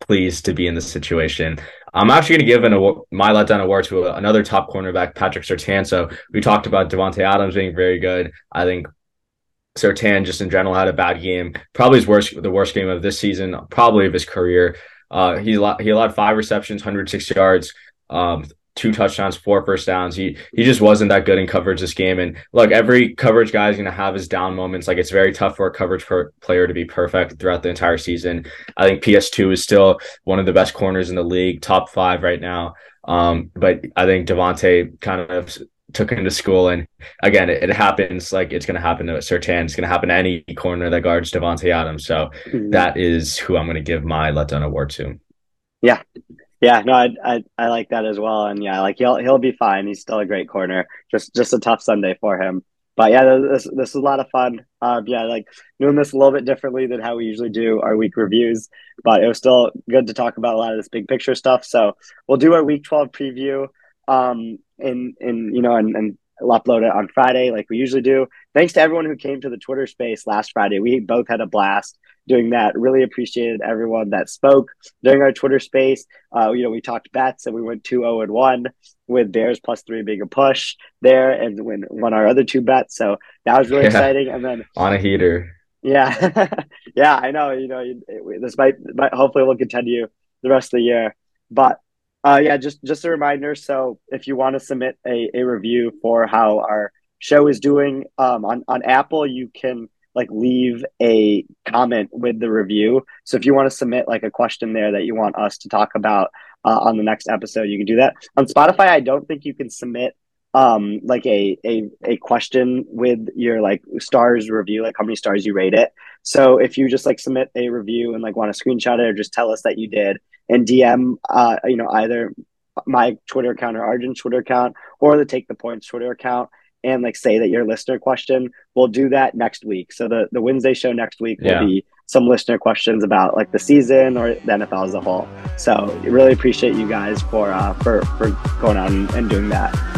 pleased to be in this situation. I'm actually going to give an award, my letdown award to another top cornerback, Patrick Surtain. So we talked about Davante Adams being very good. I think Surtain just in general had a bad game. Probably his worst, the worst game of this season, probably of his career. Uh, he he allowed five receptions, 106 yards, um, two touchdowns, four first downs. He he just wasn't that good in coverage this game. And look, every coverage guy is going to have his down moments. Like it's very tough for a coverage per- player to be perfect throughout the entire season. I think PS2 is still one of the best corners in the league, top five right now. Um, but I think Davante kind of took him to school. And again, it, it happens like it's going to happen to Surtain. It's going to happen to any corner that guards Davante Adams. So mm-hmm. that is who I'm going to give my letdown award to. Yeah. Yeah, no, I, I I like that as well, and yeah, like he'll he'll be fine. He's still a great corner. Just just a tough Sunday for him. But yeah, this this is a lot of fun. Uh, yeah, like doing this a little bit differently than how we usually do our week reviews. But it was still good to talk about a lot of this big picture stuff. So we'll do our week twelve preview um, and and you know, and, and I'll upload it on Friday like we usually do. Thanks to everyone who came to the Twitter space last Friday. We both had a blast doing that. Really appreciated everyone that spoke during our Twitter space. Uh, you know, we talked bets and we went 2 0 and 1 with Bears plus three being a push there and when won our other two bets. So that was really yeah. exciting. And then on a heater. Yeah. *laughs* yeah, I know. You know, this might, might hopefully will continue the rest of the year. But uh, yeah, just just a reminder. So if you want to submit a, a review for how our show is doing um, on on Apple, you can like leave a comment with the review. So if you want to submit like a question there that you want us to talk about uh, on the next episode, you can do that. On Spotify, I don't think you can submit um like a a a question with your like stars review like how many stars you rate it so if you just like submit a review and like want to screenshot it or just tell us that you did and dm uh you know either my twitter account or arjun's twitter account or the take the points twitter account and like say that your listener question we'll do that next week. So the the wednesday show next week will yeah. be some listener questions about like the season or the nfl as a whole. So really appreciate you guys for uh for for going on and doing that